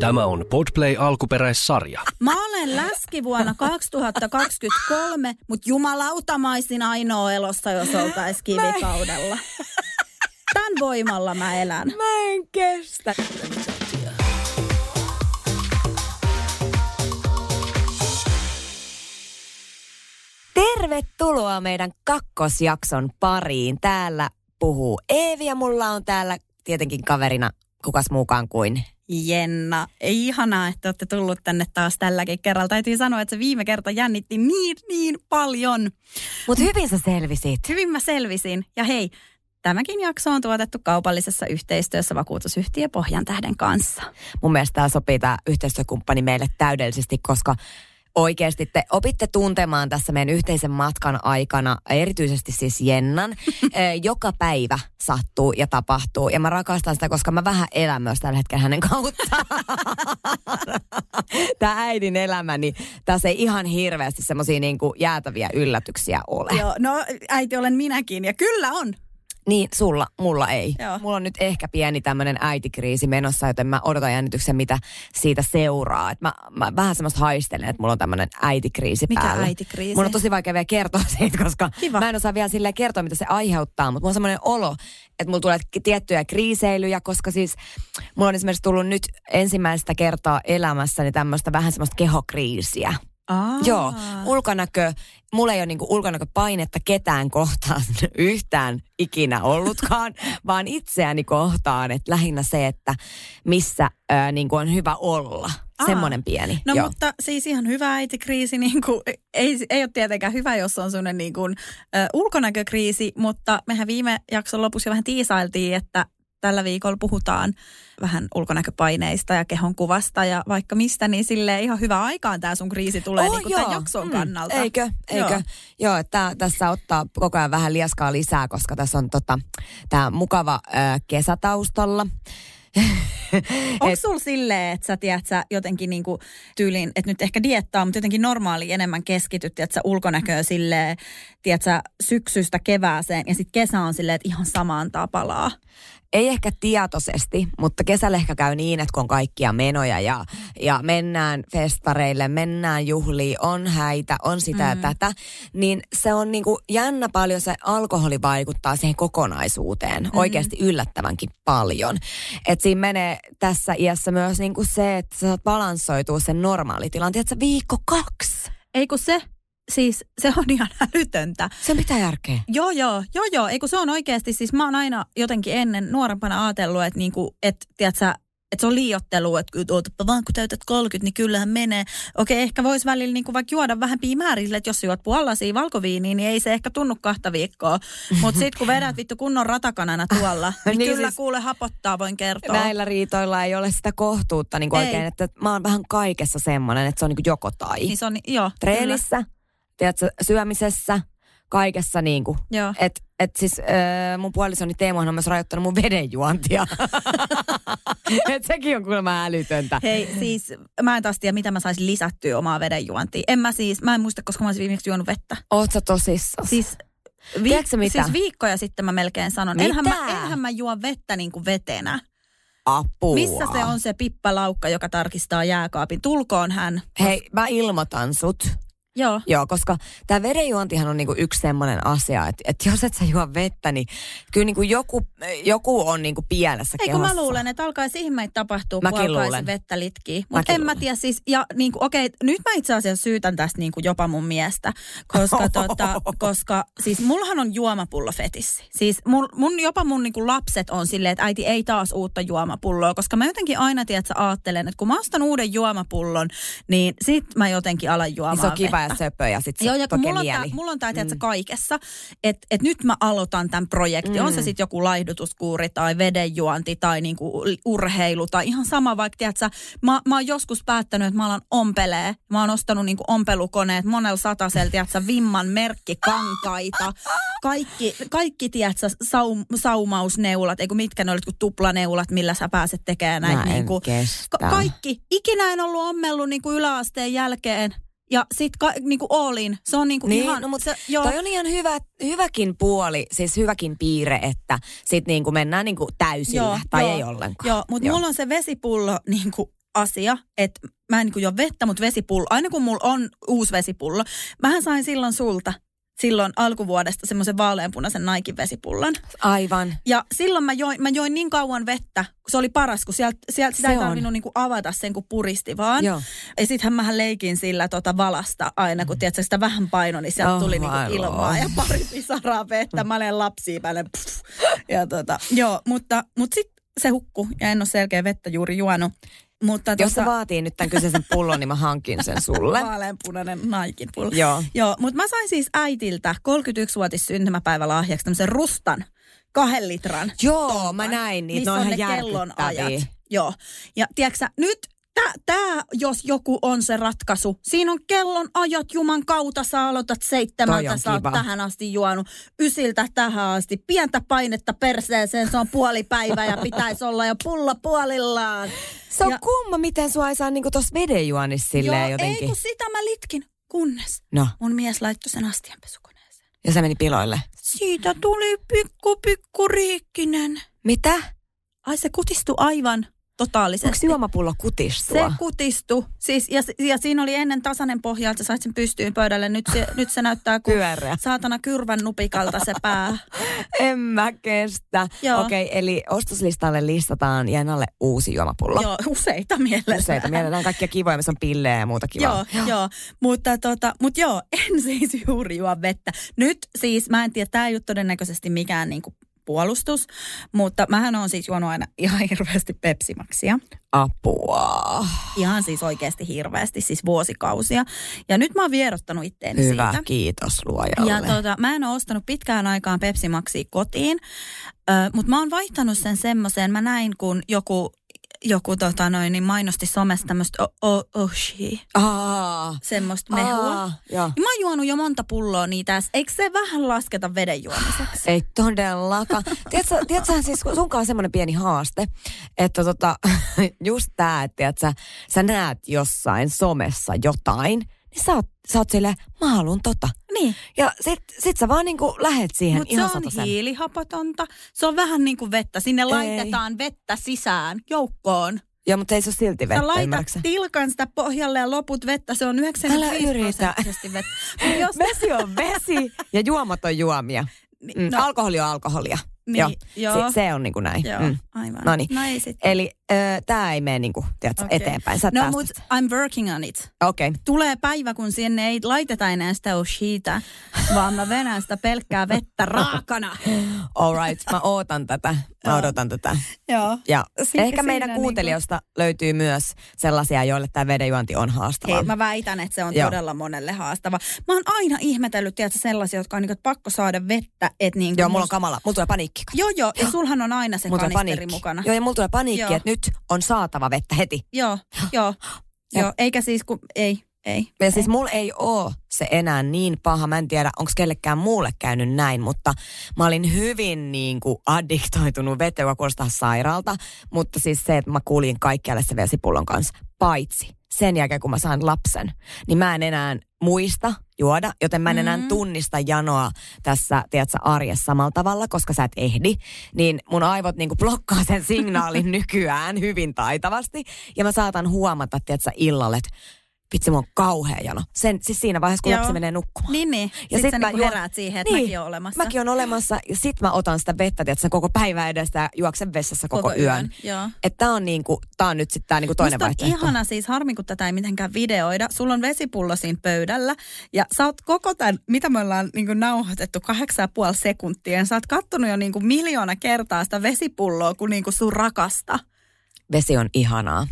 Tämä on Podplay alkuperäissarja. Mä olen läski vuonna 2023, mutta jumalauta mä olisin ainoa elossa, jos oltais kivikaudella. Tän voimalla mä elän. Mä en kestä. Tervetuloa meidän kakkosjakson pariin. Täällä puhuu Eevi ja mulla on täällä tietenkin kaverina kukas muukaan kuin Jenna, ihanaa, että olette tullut tänne taas tälläkin kerralla. Täytyy sanoa, että se viime kerta jännitti niin, niin paljon. Mutta hyvin sä selvisit. Hyvin mä selvisin. Ja hei, tämäkin jakso on tuotettu kaupallisessa yhteistyössä vakuutusyhtiö Pohjan tähden kanssa. Mun mielestä tämä sopii tämä yhteistyökumppani meille täydellisesti, koska oikeasti te opitte tuntemaan tässä meidän yhteisen matkan aikana, erityisesti siis Jennan, joka päivä sattuu ja tapahtuu. Ja mä rakastan sitä, koska mä vähän elän myös tällä hetkellä hänen kautta. Tämä äidin elämä, niin tässä ei ihan hirveästi semmoisia niin jäätäviä yllätyksiä ole. Joo, no äiti olen minäkin ja kyllä on. Niin, sulla, mulla ei. Joo. Mulla on nyt ehkä pieni tämmöinen äitikriisi menossa, joten mä odotan jännityksen, mitä siitä seuraa. Et mä, mä vähän semmoista haistelen, että mulla on tämmöinen äitikriisi Mikä päällä. äitikriisi? Mun on tosi vaikea vielä kertoa siitä, koska Kiva. mä en osaa vielä silleen kertoa, mitä se aiheuttaa. Mutta mulla on semmoinen olo, että mulla tulee tiettyjä kriiseilyjä, koska siis mulla on esimerkiksi tullut nyt ensimmäistä kertaa elämässäni tämmöistä vähän semmoista kehokriisiä. Aa. Joo, ulkonäkö, mulla ei ole niinku ulkonäköpainetta ketään kohtaan yhtään ikinä ollutkaan, vaan itseäni kohtaan, että lähinnä se, että missä ää, niinku on hyvä olla. Aa. Semmoinen pieni. No joo. mutta siis ihan hyvä äitikriisi, niin kuin, ei, ei ole tietenkään hyvä, jos on sellainen niin kuin, ö, ulkonäkökriisi, mutta mehän viime jakson lopussa jo vähän tiisailtiin, että tällä viikolla puhutaan vähän ulkonäköpaineista ja kehon kuvasta ja vaikka mistä, niin sille ihan hyvä aikaan tämä sun kriisi tulee niin kuin tämän jakson Mm, kannalta. Eikö, eikö? Joo. Joo, että tässä ottaa koko ajan vähän liaskaa lisää, koska tässä on tota, tämä mukava äh, kesätaustalla. Onko Et- sulla silleen, että sä tiedät sä jotenkin niinku tyyliin, että nyt ehkä diettaa, mutta jotenkin normaali enemmän keskityt, tiedät sä ulkonäköä silleen, tiedät sä syksystä kevääseen ja sitten kesä on silleen, että ihan samaan tapalaa. Ei ehkä tietoisesti, mutta kesällä ehkä käy niin, että kun on kaikkia menoja ja, ja mennään festareille, mennään juhliin, on häitä, on sitä mm. ja tätä, niin se on niinku jännä paljon, se alkoholi vaikuttaa siihen kokonaisuuteen mm. oikeasti yllättävänkin paljon. Et siinä menee tässä iässä myös niinku se, että sä saat balanssoitua sen normaalitilan, tiedätkö, viikko kaksi. Ei kun se, siis se on ihan älytöntä. Se on mitä järkeä. Joo, joo, joo, joo. Eikö se on oikeasti, siis mä oon aina jotenkin ennen nuorempana ajatellut, että niinku, et, tiedät sä, että se on liiottelu, että ootapa vaan kun täytät 30, niin kyllähän menee. Okei, ehkä vois välillä niinku vaikka juoda vähän määrillä, että jos juot puollasia valkoviiniä, niin ei se ehkä tunnu kahta viikkoa. Mutta sit kun vedät vittu kunnon ratakanana tuolla, niin, Niin kyllä siis- kuule hapottaa, voin kertoa. Näillä riitoilla ei ole sitä kohtuutta niin Ei. oikein, että mä oon vähän kaikessa semmoinen, että se on niin joko tai. Niin se on, joo, treenissä, tiedätkö, syömisessä, kaikessa niin kuin. Joo. Et, et siis äh, mun puolisoni Teemohan on myös rajoittanut mun vedenjuontia. et sekin on kuulemma älytöntä. Hei, siis mä en taas tiedä, mitä mä saisin lisättyä omaa vedenjuontiin. En mä siis, mä en muista, koska mä olisin viimeksi juonut vettä. Oot sä tosissaan? Siis, Tiedätkö mitä? siis viikkoja sitten mä melkein sanon. Mitä? Enhän mä, enhän mä juo vettä niin kuin vetenä. Apua. Missä se on se pippalaukka, joka tarkistaa jääkaapin? Tulkoon hän. Hei, mä ilmoitan sut. Joo. Joo, koska tämä vedenjuontihan on niinku yksi semmoinen asia, että, että jos et sä juo vettä, niin kyllä niinku joku, joku on niinku pielessä Ei kun kehossa. mä luulen, että alkaisi ihmeitä tapahtuu, Mäkin kun alkaisi luulen. vettä litkiä. Mutta en mä luulen. tiedä siis, ja niin kuin, okei, nyt mä itse asiassa syytän tästä niin kuin jopa mun miestä, koska, tota, koska siis mullahan on juomapullo fetissi. Siis mun, mun jopa mun niin kuin lapset on silleen, että äiti ei taas uutta juomapulloa, koska mä jotenkin aina, tiedät, sä ajattelen, että kun mä ostan uuden juomapullon, niin sit mä jotenkin alan juomaan Niin se on kiva ja söpö ja sit se Joo, ja kun mulla on, tää, mulla on tää, tiedätkö, kaikessa, että et nyt mä aloitan tämän projektin. Mm. On se sitten joku laihdutuskuuri tai vedenjuonti tai niinku urheilu tai ihan sama, vaikka tiedätkö, mä, mä oon joskus päättänyt, että mä alan ompelee. Mä oon ostanut niinku ompelukoneet monella satasella, tiedätkö, vimman merkkikankaita. Kaikki, kaikki tiedätkö, saum, saumausneulat, eikö mitkä ne olit kuin tuplaneulat, millä sä pääset tekemään näitä. Niinku, ka- kaikki. Ikinä en ollut ommellut niinku yläasteen jälkeen ja sit ka, niinku all in. Se on niinku Niin, ihan... no, mutta se, joo. Toi on ihan hyvä, hyväkin puoli, siis hyväkin piirre, että sit niinku mennään niinku täysillä Joo, tai joo. ei ollenkaan. Joo, mutta mulla on se vesipullo niin kuin asia, että mä en niin kuin jo vettä, mutta vesipullo, aina kun mulla on uusi vesipullo, mähän sain silloin sulta silloin alkuvuodesta semmoisen vaaleanpunaisen Naikin vesipullon. Aivan. Ja silloin mä join, mä join niin kauan vettä, kun se oli paras, kun sieltä, sieltä sitä Se ei tarvinnut niinku avata sen, kun puristi vaan. Joo. Ja sittenhän mähän leikin sillä tota valasta aina, kun tiedätkö, sitä vähän paino, niin sieltä Oh, tuli niinku ilmaa ja pari pisaraa vettä. Mä olen lapsia päälle. Pff. Ja tota, joo, mutta, mutta sitten se hukku ja en ole selkeä vettä juuri juonut. Mutta Jos se tota- vaatii nyt tämän kyseisen pullon, niin mä hankin sen sulle. Vaaleanpunainen Naikin pullo. Joo. Joo, mutta mä sain siis äitiltä 31-vuotis syntymäpäivälahjaksi tämmöisen rustan kahden litran. Joo, mä näin niitä. Missä on ne kellonajat. Joo. Ja tiedätkö nyt tämä, jos joku on se ratkaisu. Siinä on kellon ajat Juman kautta. Sä aloitat seitsemältä, sä oot kiva. tähän asti juonut. Ysiltä tähän asti. Pientä painetta perseeseen, se on puoli päivää ja pitäisi olla jo pullo puolillaan. Se on Ja- kumma, miten sua ei saa niinku tossa vedenjuonissa silleen Joo, jotenkin. ei kun sitä mä litkin. Kunnes No, mun mies laittoi sen astianpesukoneeseen. ja se meni piloille. Siitä tuli pikku, pikku riikkinen. Mitä? Ai se kutistui aivan totaalisesti. Onko juomapullo Se kutistua? kutistui. Siis, ja, ja siinä oli ennen tasainen pohja, että sä sait sen pystyyn pöydälle. Nyt se, nyt se näyttää kuin saatana kyrvän nupikalta se pää. En mä kestä. Okei, eli ostoslistalle listataan Janalle uusi juomapullo. Joo, useita mielessä. Useita. Mielellään kaikkia kivoja, missä on pillejä ja muuta kivaa. Joo, joo. Mutta tota, mut joo, en siis juuri juo vettä. Nyt siis, mä en tiedä, tämä ei ole todennäköisesti mikään niinku puolustus, mutta mähän on siis juonut aina ihan hirveästi pepsimaksia. Apua. Ihan siis oikeasti hirveästi, siis vuosikausia. Ja nyt mä oon vierottanut itteeni Hyvä, siitä. kiitos luojalle. Ja tota, mä en ole ostanut pitkään aikaan Pepsi Maxia kotiin, mutta mä oon vaihtanut sen semmoiseen. Mä näin, kun joku, joku tota noin, niin mainosti somesta tämmöistä Oshi, Aa, semmoista mehua. aa, joo. Ja mä oon juonut jo monta pulloa niitä. Eikö se vähän lasketa veden juomiseksi? Ei todellakaan. tiedätkö, tiedätkö siis sunkaan on semmoinen pieni haaste, että tota, just tää, että tiedätkö, sä näet jossain somessa jotain, niin sä oot, sä oot silleen, mä haluun tota. Niin, Ja sit, sit sä vaan niinku lähet siihen mutta se ihan on satasen. hiilihapotonta. Se on vähän niin kuin vettä. Sinne Ei. laitetaan vettä sisään joukkoon. Joo, mutta ei se ole silti Sä vettä, laitat ymmärräksä? tilkan sitä pohjalle ja loput vettä. Se on 95 yritä. prosenttisesti vettä. Mut jos, Vesi on vesi ja juomat on juomia. Mm, no, Alkoholi on alkoholia. Niin, joo. joo. Se, se on niinku näin. Joo, Mm. aivan. Noniin. No ei. Eli tämä ei mene niinku, tiedätkö, Okei. eteenpäin. Sä et No mut. I'm working on it. Okei. Okay. Tulee päivä, kun sinne ei laiteta enää sitä oshita, vaan mä venän sitä pelkkää vettä raakana. All right, mä ootan tätä. Mä odotan tätä. Joo. Ja Si- ehkä meidän kuuntelijoista löytyy myös sellaisia, joille tämä vedenjuonti on haastavaa. Hei, mä väitän, että se on Joo. todella monelle haastava. Mä oon aina ihmetellyt, tiedätkö, sellaisia, jotka on niin pakko saada vettä. Että niin Joo, mulla on kamala. Mulla tulee paniikki. Joo, joo, ja sulhan on aina se Mulla kanisteri mukana. Joo, ja mulla tulee paniikki, että nyt on saatava vettä heti. Joo, joo, joo, eikä siis kun, ei, ei. Ja siis mulla ei oo se enää niin paha. Mä en tiedä, onko kellekään muulle käynyt näin, mutta mä olin hyvin niin kuin addiktoitunut veteen, joka kuulostaa sairaalta. Mutta siis se, että mä kuulin kaikkialle se vesipullon kanssa, paitsi sen jälkeen, kun mä sain lapsen, niin mä en enää muista juoda, joten mä en enää Mm. tunnista janoa tässä, tiedätkö, arjessa samalla tavalla, koska sä et ehdi. Niin mun aivot niinku blokkaa sen signaalin nykyään hyvin taitavasti. Ja mä saatan huomata, tiedätkö, illalle, että vitsi, mulla on kauhea jano. Sen, siis siinä vaiheessa, kun Joo. lapsi menee nukkumaan. Niin, niin. Ja Sitten sit sä niinku juon- heräät siihen, että Niin, mäkin on olemassa. Mäkin on olemassa ja sit mä otan sitä vettä, tiedätkö, sen koko päivän edestä ja juoksen vessassa koko, yön. Joo. Että tää on niinku, tää on nyt sitten tää niinku toinen Musta vaihtoehto. ihana siis, harmi kun tätä ei mitenkään videoida. Sulla on vesipullo siinä pöydällä ja sä oot koko tämän, mitä me ollaan niin nauhoitettu, kahdeksan ja puoli sekuntia. Ja sä oot kattonut jo niin kuin miljoona kertaa sitä vesipulloa kuin, niin kuin sun rakasta. Vesi on ihanaa.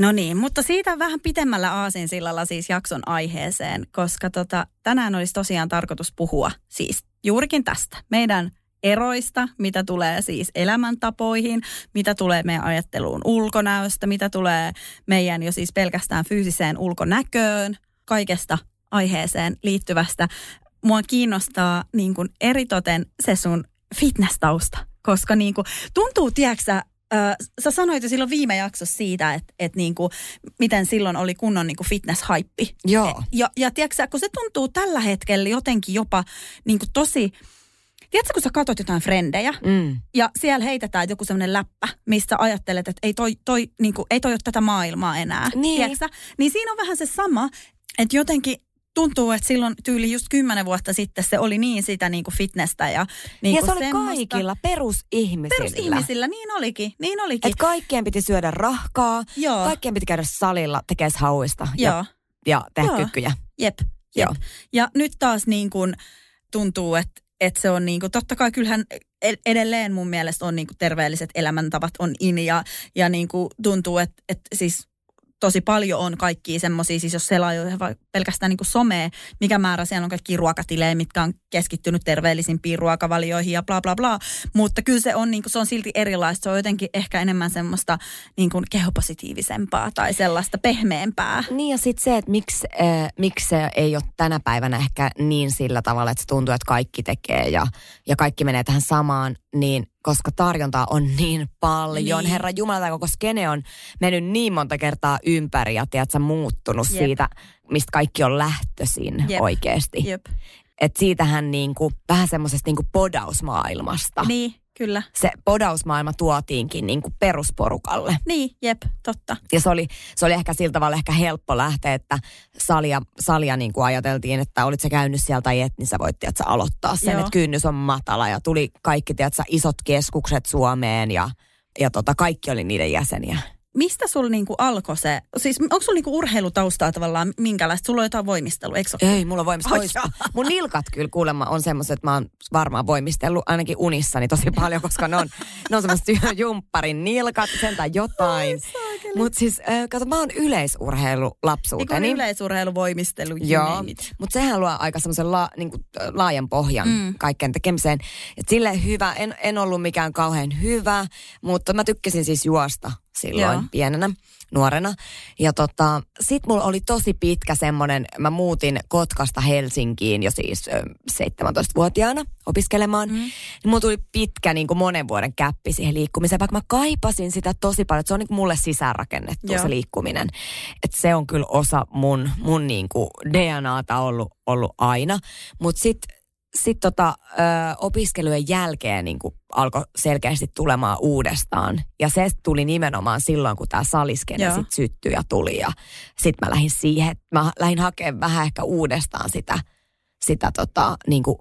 No niin, mutta siitä vähän pitemmällä aasinsillalla siis jakson aiheeseen, koska tota, tänään olisi tosiaan tarkoitus puhua siis juurikin tästä. Meidän eroista, mitä tulee siis elämäntapoihin, mitä tulee meidän ajatteluun ulkonäöstä, mitä tulee meidän jo siis pelkästään fyysiseen ulkonäköön, kaikesta aiheeseen liittyvästä. Mua kiinnostaa niin kuin eritoten se sun fitness-tausta. koska niin kuin, tuntuu, tiedätkö Öö, sä sanoit jo silloin viime jaksossa siitä, että et niinku, miten silloin oli kunnon niinku fitness-haippi. Joo. Ja, ja tiedätkö, kun se tuntuu tällä hetkellä jotenkin jopa niinku tosi... Tiedätkö, kun sä katot jotain frendejä Mm. ja siellä heitetään joku semmoinen läppä, mistä ajattelet, että ei toi, toi, niinku, ei toi ole tätä maailmaa enää. Niin. Tiedätkö? Niin siinä on vähän se sama, että jotenkin tuntuu, että silloin tyyli just kymmenen vuotta sitten se oli niin sitä niinku fitnessä ja niinku ja se oli semmoista. kaikilla perusihmisillä. Perusihmisillä, niin olikin, niin olikin. Et kaikkien piti syödä rahkaa, Joo. kaikkien piti käydä salilla tekemään hauista Joo, ja, ja tehdä Joo. kykkyjä. jep, jep. Joo. Ja nyt taas niin kuin tuntuu, että että se on niin kuin, totta kai kyllähän ed- edelleen mun mielestä on niin kuin terveelliset elämäntavat on in ja, ja niin kuin tuntuu, että, että siis tosi paljon on kaikkia semmoisia, siis jos selaa pelkästään niin kuin somea, mikä määrä siellä on kaikki ruokatilejä, mitkä on keskittynyt terveellisimpiin ruokavalioihin ja bla bla bla. Mutta kyllä se on, niin kuin, se on silti erilaista. Se on jotenkin ehkä enemmän semmoista niin kuin kehopositiivisempaa tai sellaista pehmeämpää. Niin ja sitten se, että miksi, äh, miksi se ei ole tänä päivänä ehkä niin sillä tavalla, että se tuntuu, että kaikki tekee ja, ja kaikki menee tähän samaan, niin koska tarjontaa on niin paljon. Niin. Herra Jumala, koko skene on mennyt niin monta kertaa ympäri ja tiedätkö, muuttunut Jep. siitä, mistä kaikki on lähtöisin Jep. oikeasti. Jep. Että siitähän niinku, vähän semmoisesta niinku podausmaailmasta. Niin, kyllä. Se podausmaailma tuotiinkin niinku perusporukalle. Niin, jep, totta. Ja se oli, se oli ehkä sillä tavalla ehkä helppo lähteä, että salia, salia niin kuin ajateltiin, että olit sä käynyt sieltä tai et, niin sä voit tiedätkö, aloittaa sen, Joo. että kynnys on matala. Ja tuli kaikki tiedätkö, isot keskukset Suomeen ja, ja tota, kaikki oli niiden jäseniä. Mistä sulla niinku alkoi se, siis onko sulla niinku urheilutaustaa tavallaan minkälaista? Sulla on jotain voimistelua, eikö ole? Ei, mulla on Ois, jaa. mun nilkat kyllä kuulemma on semmoiset, että mä oon varmaan voimistellut ainakin unissani tosi paljon, koska ne on, ne on semmoiset jumpparin nilkat, sen tai jotain. Mutta siis, äh, kato, mä oon yleisurheilu Niin lapsuuteni. kuin yleisurheiluvoimistelu, Joo, mutta sehän luo aika semmoisen la, niin kuin, laajan pohjan mm. kaikkeen tekemiseen. Et sille hyvä, en, en ollut mikään kauhean hyvä, mutta mä tykkäsin siis juosta silloin Joo. Pienenä, nuorena. Ja tota, sit mulla oli tosi pitkä semmoinen, mä muutin Kotkasta Helsinkiin jo siis ö, 17-vuotiaana opiskelemaan. Mm. Niin mulla tuli pitkä niin kuin monen vuoden käppi siihen liikkumiseen, vaikka mä kaipasin sitä tosi paljon. Se on niin kuin mulle sisäänrakennettu Joo. se liikkuminen. Et se on kyllä osa mun, mun niin kuin DNAta ollut, ollut aina. Mutta sitten sit tota, ö, opiskelujen jälkeen niin alkoi selkeästi tulemaan uudestaan. Ja se tuli nimenomaan silloin, kun tämä saliskene Joo. sit syttyi ja tuli. Ja sitten mä lähdin siihen, että mä lähdin hakemaan vähän ehkä uudestaan sitä, sitä tota, niin kuin,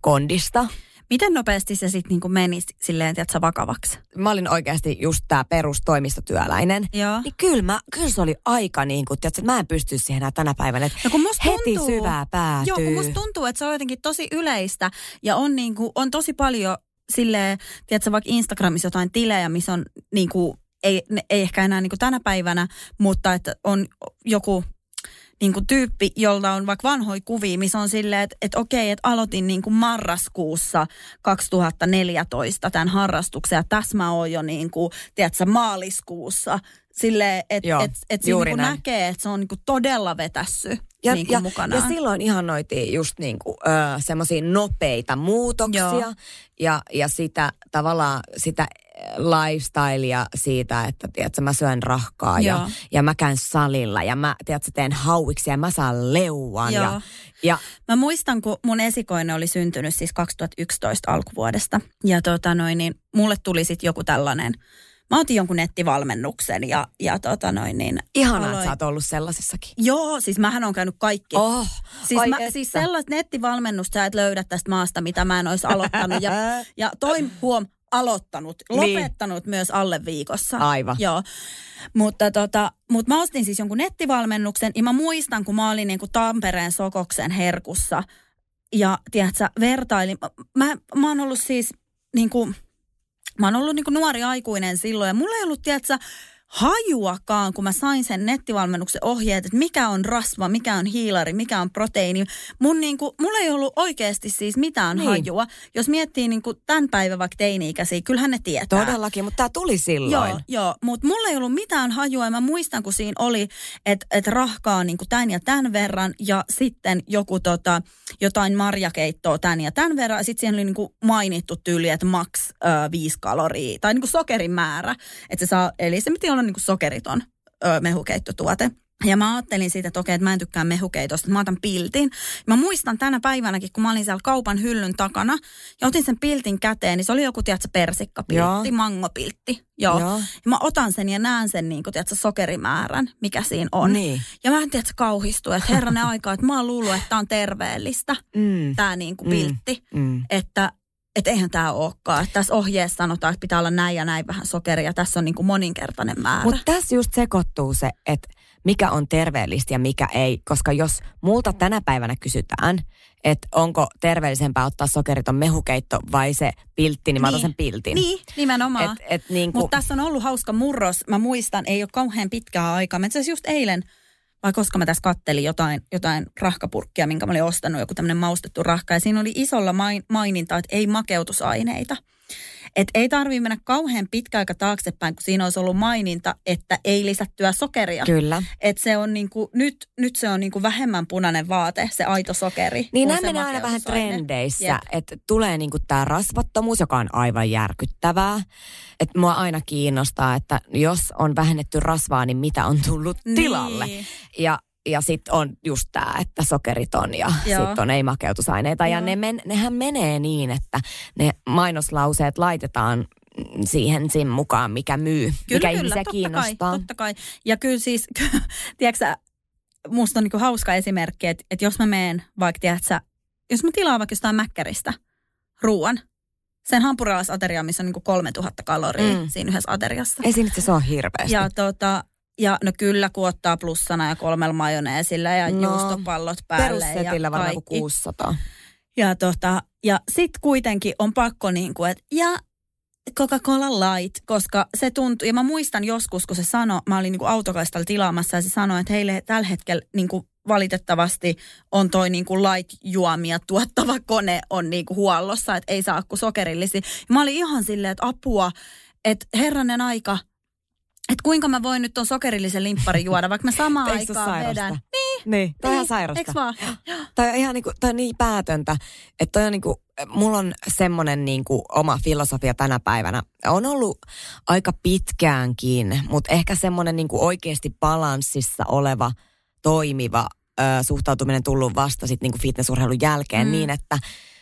kondista. Miten nopeasti se sitten niinku meni silleen, tiedätkö, vakavaksi? Mä olin oikeasti just tämä perustoimistotyöläinen. Joo. Niin kyllä, mä, kyllä se oli aika niin kuin, tiedätkö, mä en pysty siihen enää tänä päivänä. No kun musta heti tuntuu, syvää päätyy. Joo, kun musta tuntuu, että se on jotenkin tosi yleistä ja on, niinku, on tosi paljon silleen, tiedätkö, vaikka Instagramissa jotain tilejä, missä on niinku, ei, ne, ei ehkä enää niinku tänä päivänä, mutta että on joku niinku tyyppi, jolla on vaikka vanhoja kuvia, missä on silleen, että, että okei, että aloitin niinku marraskuussa 2014 tämän harrastuksen ja tässä mä oon jo niinku, tiedätkö, maaliskuussa. Silleen, että et, et siinä juuri niinku näin. näkee, että se on niinku todella vetässy ja, niinku ja, mukanaan. ja silloin ihannoitiin just niin kuin, ö, semmoisia nopeita muutoksia Joo. ja, ja sitä tavallaan sitä lifestylea siitä, että tiedätkö, mä syön rahkaa Joo. ja, ja mä käyn salilla ja mä tiedätkö, teen hauiksi ja mä saan leuan. Joo. Ja, ja Mä muistan, kun mun esikoinen oli syntynyt siis 2011 alkuvuodesta. Ja tota noin, niin mulle tuli sitten joku tällainen, mä otin jonkun nettivalmennuksen ja, ja tota noin, niin ihanaa, aloin- että sä oot ollut sellaisissakin. Joo, siis mähän on käynyt kaikki. Oh, Siis, mä, että. siis sellaista nettivalmennusta sä et löydä tästä maasta, mitä mä en olisi aloittanut. Ja, ja toi huom, aloittanut, Niin. lopettanut myös alle viikossa. Aivan. Joo. Mutta tota, mut mä ostin siis jonkun nettivalmennuksen ja mä muistan, kun mä olin niinku Tampereen Sokoksen herkussa ja tiedätkö, vertailin. Mä, mä, oon ollut siis niinku, mä oon ollut niinku nuori aikuinen silloin ja mulla ei ollut, tiedätkö, hajuakaan, kun mä sain sen nettivalmennuksen ohjeet, että mikä on rasva, mikä on hiilari, mikä on proteiini. Mun niinku, mulla ei ollut oikeasti siis mitään niin. hajua. Jos miettii niinku tämän päivän vaikka teini-ikäisiä, kyllähän ne tietää. Todellakin, mutta tämä tuli silloin. Joo, joo mutta mulla ei ollut mitään hajua. Ja mä muistan, kun siinä oli, että et rahkaa niinku tämän ja tämän verran ja sitten joku tota, jotain marjakeittoa tämän ja tämän verran. Sitten siihen oli niinku mainittu tyyli, että maks ö, viisi kaloria tai niinku sokerin määrä. Että se saa, eli se piti olla niin kuin sokeriton ö, mehukeittotuote. Ja mä ajattelin siitä, että okei, että mä en tykkää mehukeitosta, mä otan piltin. Mä muistan tänä päivänäkin, kun mä olin siellä kaupan hyllyn takana ja otin sen piltin käteen, niin se oli joku, tiedätkö, persikkapiltti, Joo. mangopiltti. Joo. Joo. Ja mä otan sen ja näen sen, niin kuin, tiedätkö, sokerimäärän, mikä siinä on. Niin. Ja mä en tiedä, kauhistu, että herranen aika, että mä oon luullut, että tää on terveellistä, mm. tämä niin kuin piltti. Mm. Mm. Että että eihän tämä olekaan. Että tässä ohjeessa sanotaan, että pitää olla näin ja näin vähän sokeria. Tässä on niin kuin moninkertainen määrä. Mutta tässä just sekoittuu se, että mikä on terveellistä ja mikä ei. Koska jos multa tänä päivänä kysytään, että onko terveellisempää ottaa sokeriton mehukeitto vai se piltti, niin mä otan niin. sen piltin. Niin, nimenomaan. Et, et niin kuin... Mutta tässä on ollut hauska murros. Mä muistan, ei ole kauhean pitkää aikaa. Mä just eilen – vai koska mä tässä kattelin jotain, jotain rahkapurkkia, minkä mä olin ostanut, joku tämmöinen maustettu rahka. Ja siinä oli isolla main, maininta, että ei makeutusaineita. Et ei tarvitse mennä kauhean pitkä aika taaksepäin, kun siinä olisi ollut maininta, että ei lisättyä sokeria. Kyllä. Et se on niinku, nyt, nyt se on niinku vähemmän punainen vaate, se aito sokeri. Niin nämä menee aina vähän trendeissä, että tulee niinku tämä rasvattomuus, joka on aivan järkyttävää. Että mua aina kiinnostaa, että jos on vähennetty rasvaa, niin mitä on tullut niin. tilalle. Ja ja sitten on just tämä, että sokeriton ja sitten on ei-makeutusaineita. Joo. Ja ne men, nehän menee niin, että ne mainoslauseet laitetaan siihen sen mukaan, mikä myy, kyllä, mikä kyllä, ihmisiä totta kiinnostaa. Kai, totta kai. Ja kyllä siis, tiedätkö musta on niinku hauska esimerkki, että, että jos mä menen vaikka, tiedätkö, jos mä tilaan vaikka jostain mäkkäristä ruoan, sen hampurilaisateria, missä on niinku 3000 kaloria mm. siinä yhdessä ateriassa. Ei siinä se on hirveästi. Ja tota, ja no kyllä, kun ottaa plussana ja kolmella majoneesilla ja no, juustopallot päälle. Perussetillä varmaan kuin 600. Ja, tota, ja sitten kuitenkin on pakko niin kuin, että ja Coca-Cola Light, koska se tuntuu, ja mä muistan joskus, kun se sanoi, mä olin niin kuin autokaistalla tilaamassa ja se sanoi, että heille tällä hetkellä niin kuin valitettavasti on toi niin kuin light-juomia tuottava kone on niin kuin huollossa, että ei saa kuin sokerillisia. Ja mä olin ihan silleen, että apua, että herranen aika – että kuinka mä voin nyt ton sokerillisen limpparin juoda, vaikka mä samaan aikaan vedän. Niin. Niin, toi niin. on sairasta. Eiks vaan? Toi on ihan niinku, toi on niin päätöntä, että toi on niinku, mulla on semmonen niinku oma filosofia tänä päivänä. On ollut aika pitkäänkin, mutta ehkä semmonen niinku oikeasti balanssissa oleva, toimiva ö, suhtautuminen tullut vasta sitten niinku fitnessurheilun jälkeen mm. niin, että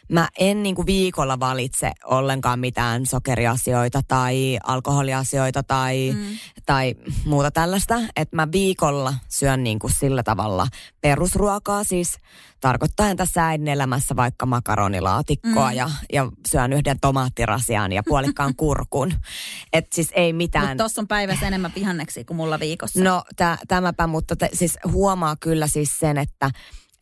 mä en niin kuin viikolla valitse ollenkaan mitään sokeriasioita tai alkoholiasioita tai, mm. tai muuta tällaista. Että mä viikolla syön niin kuin sillä tavalla perusruokaa, siis tarkoittaen tässä äidin elämässä vaikka makaronilaatikkoa mm. ja, ja syön yhden tomaattirasian ja puolikkaan kurkun. että siis ei mitään. Mutta tuossa on päivässä enemmän vihanneksi kuin mulla viikossa. No tä, tämäpä, mutta te, siis huomaa kyllä siis sen, että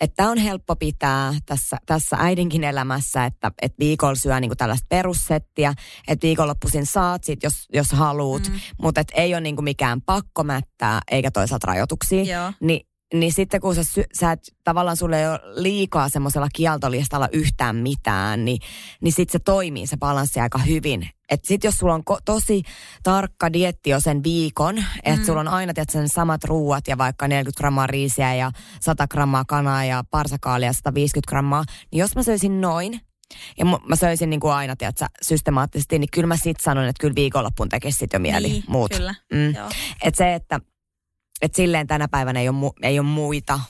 että on helppo pitää tässä, tässä äidinkin elämässä, että, että viikolla syö niin tällaista perussettiä, että viikonloppuisin saat sit, jos, jos haluut, mm. mutta et ei ole niin mikään pakkomättää eikä toisaalta rajoituksia. Joo. Niin niin sitten kun sä, sä et, tavallaan sulle ei ole liikaa semmoisella kieltolistalla yhtään mitään, niin, niin sitten se toimii se balanssi aika hyvin. Että sitten jos sulla on ko- tosi tarkka dietti jo sen viikon, että mm. sulla on aina tiedät, sen samat ruuat ja vaikka 40 grammaa riisiä ja 100 grammaa kanaa ja parsakaalia ja 150 grammaa, niin jos mä söisin noin, ja mä söisin niin kuin aina, tiedätkö, systemaattisesti, niin kyllä mä sit sanon, että kyllä viikonloppuun tekisi sit jo mieli niin, muut. Kyllä, mm. Että se, että että silleen tänä päivänä ei ole, ei ole muita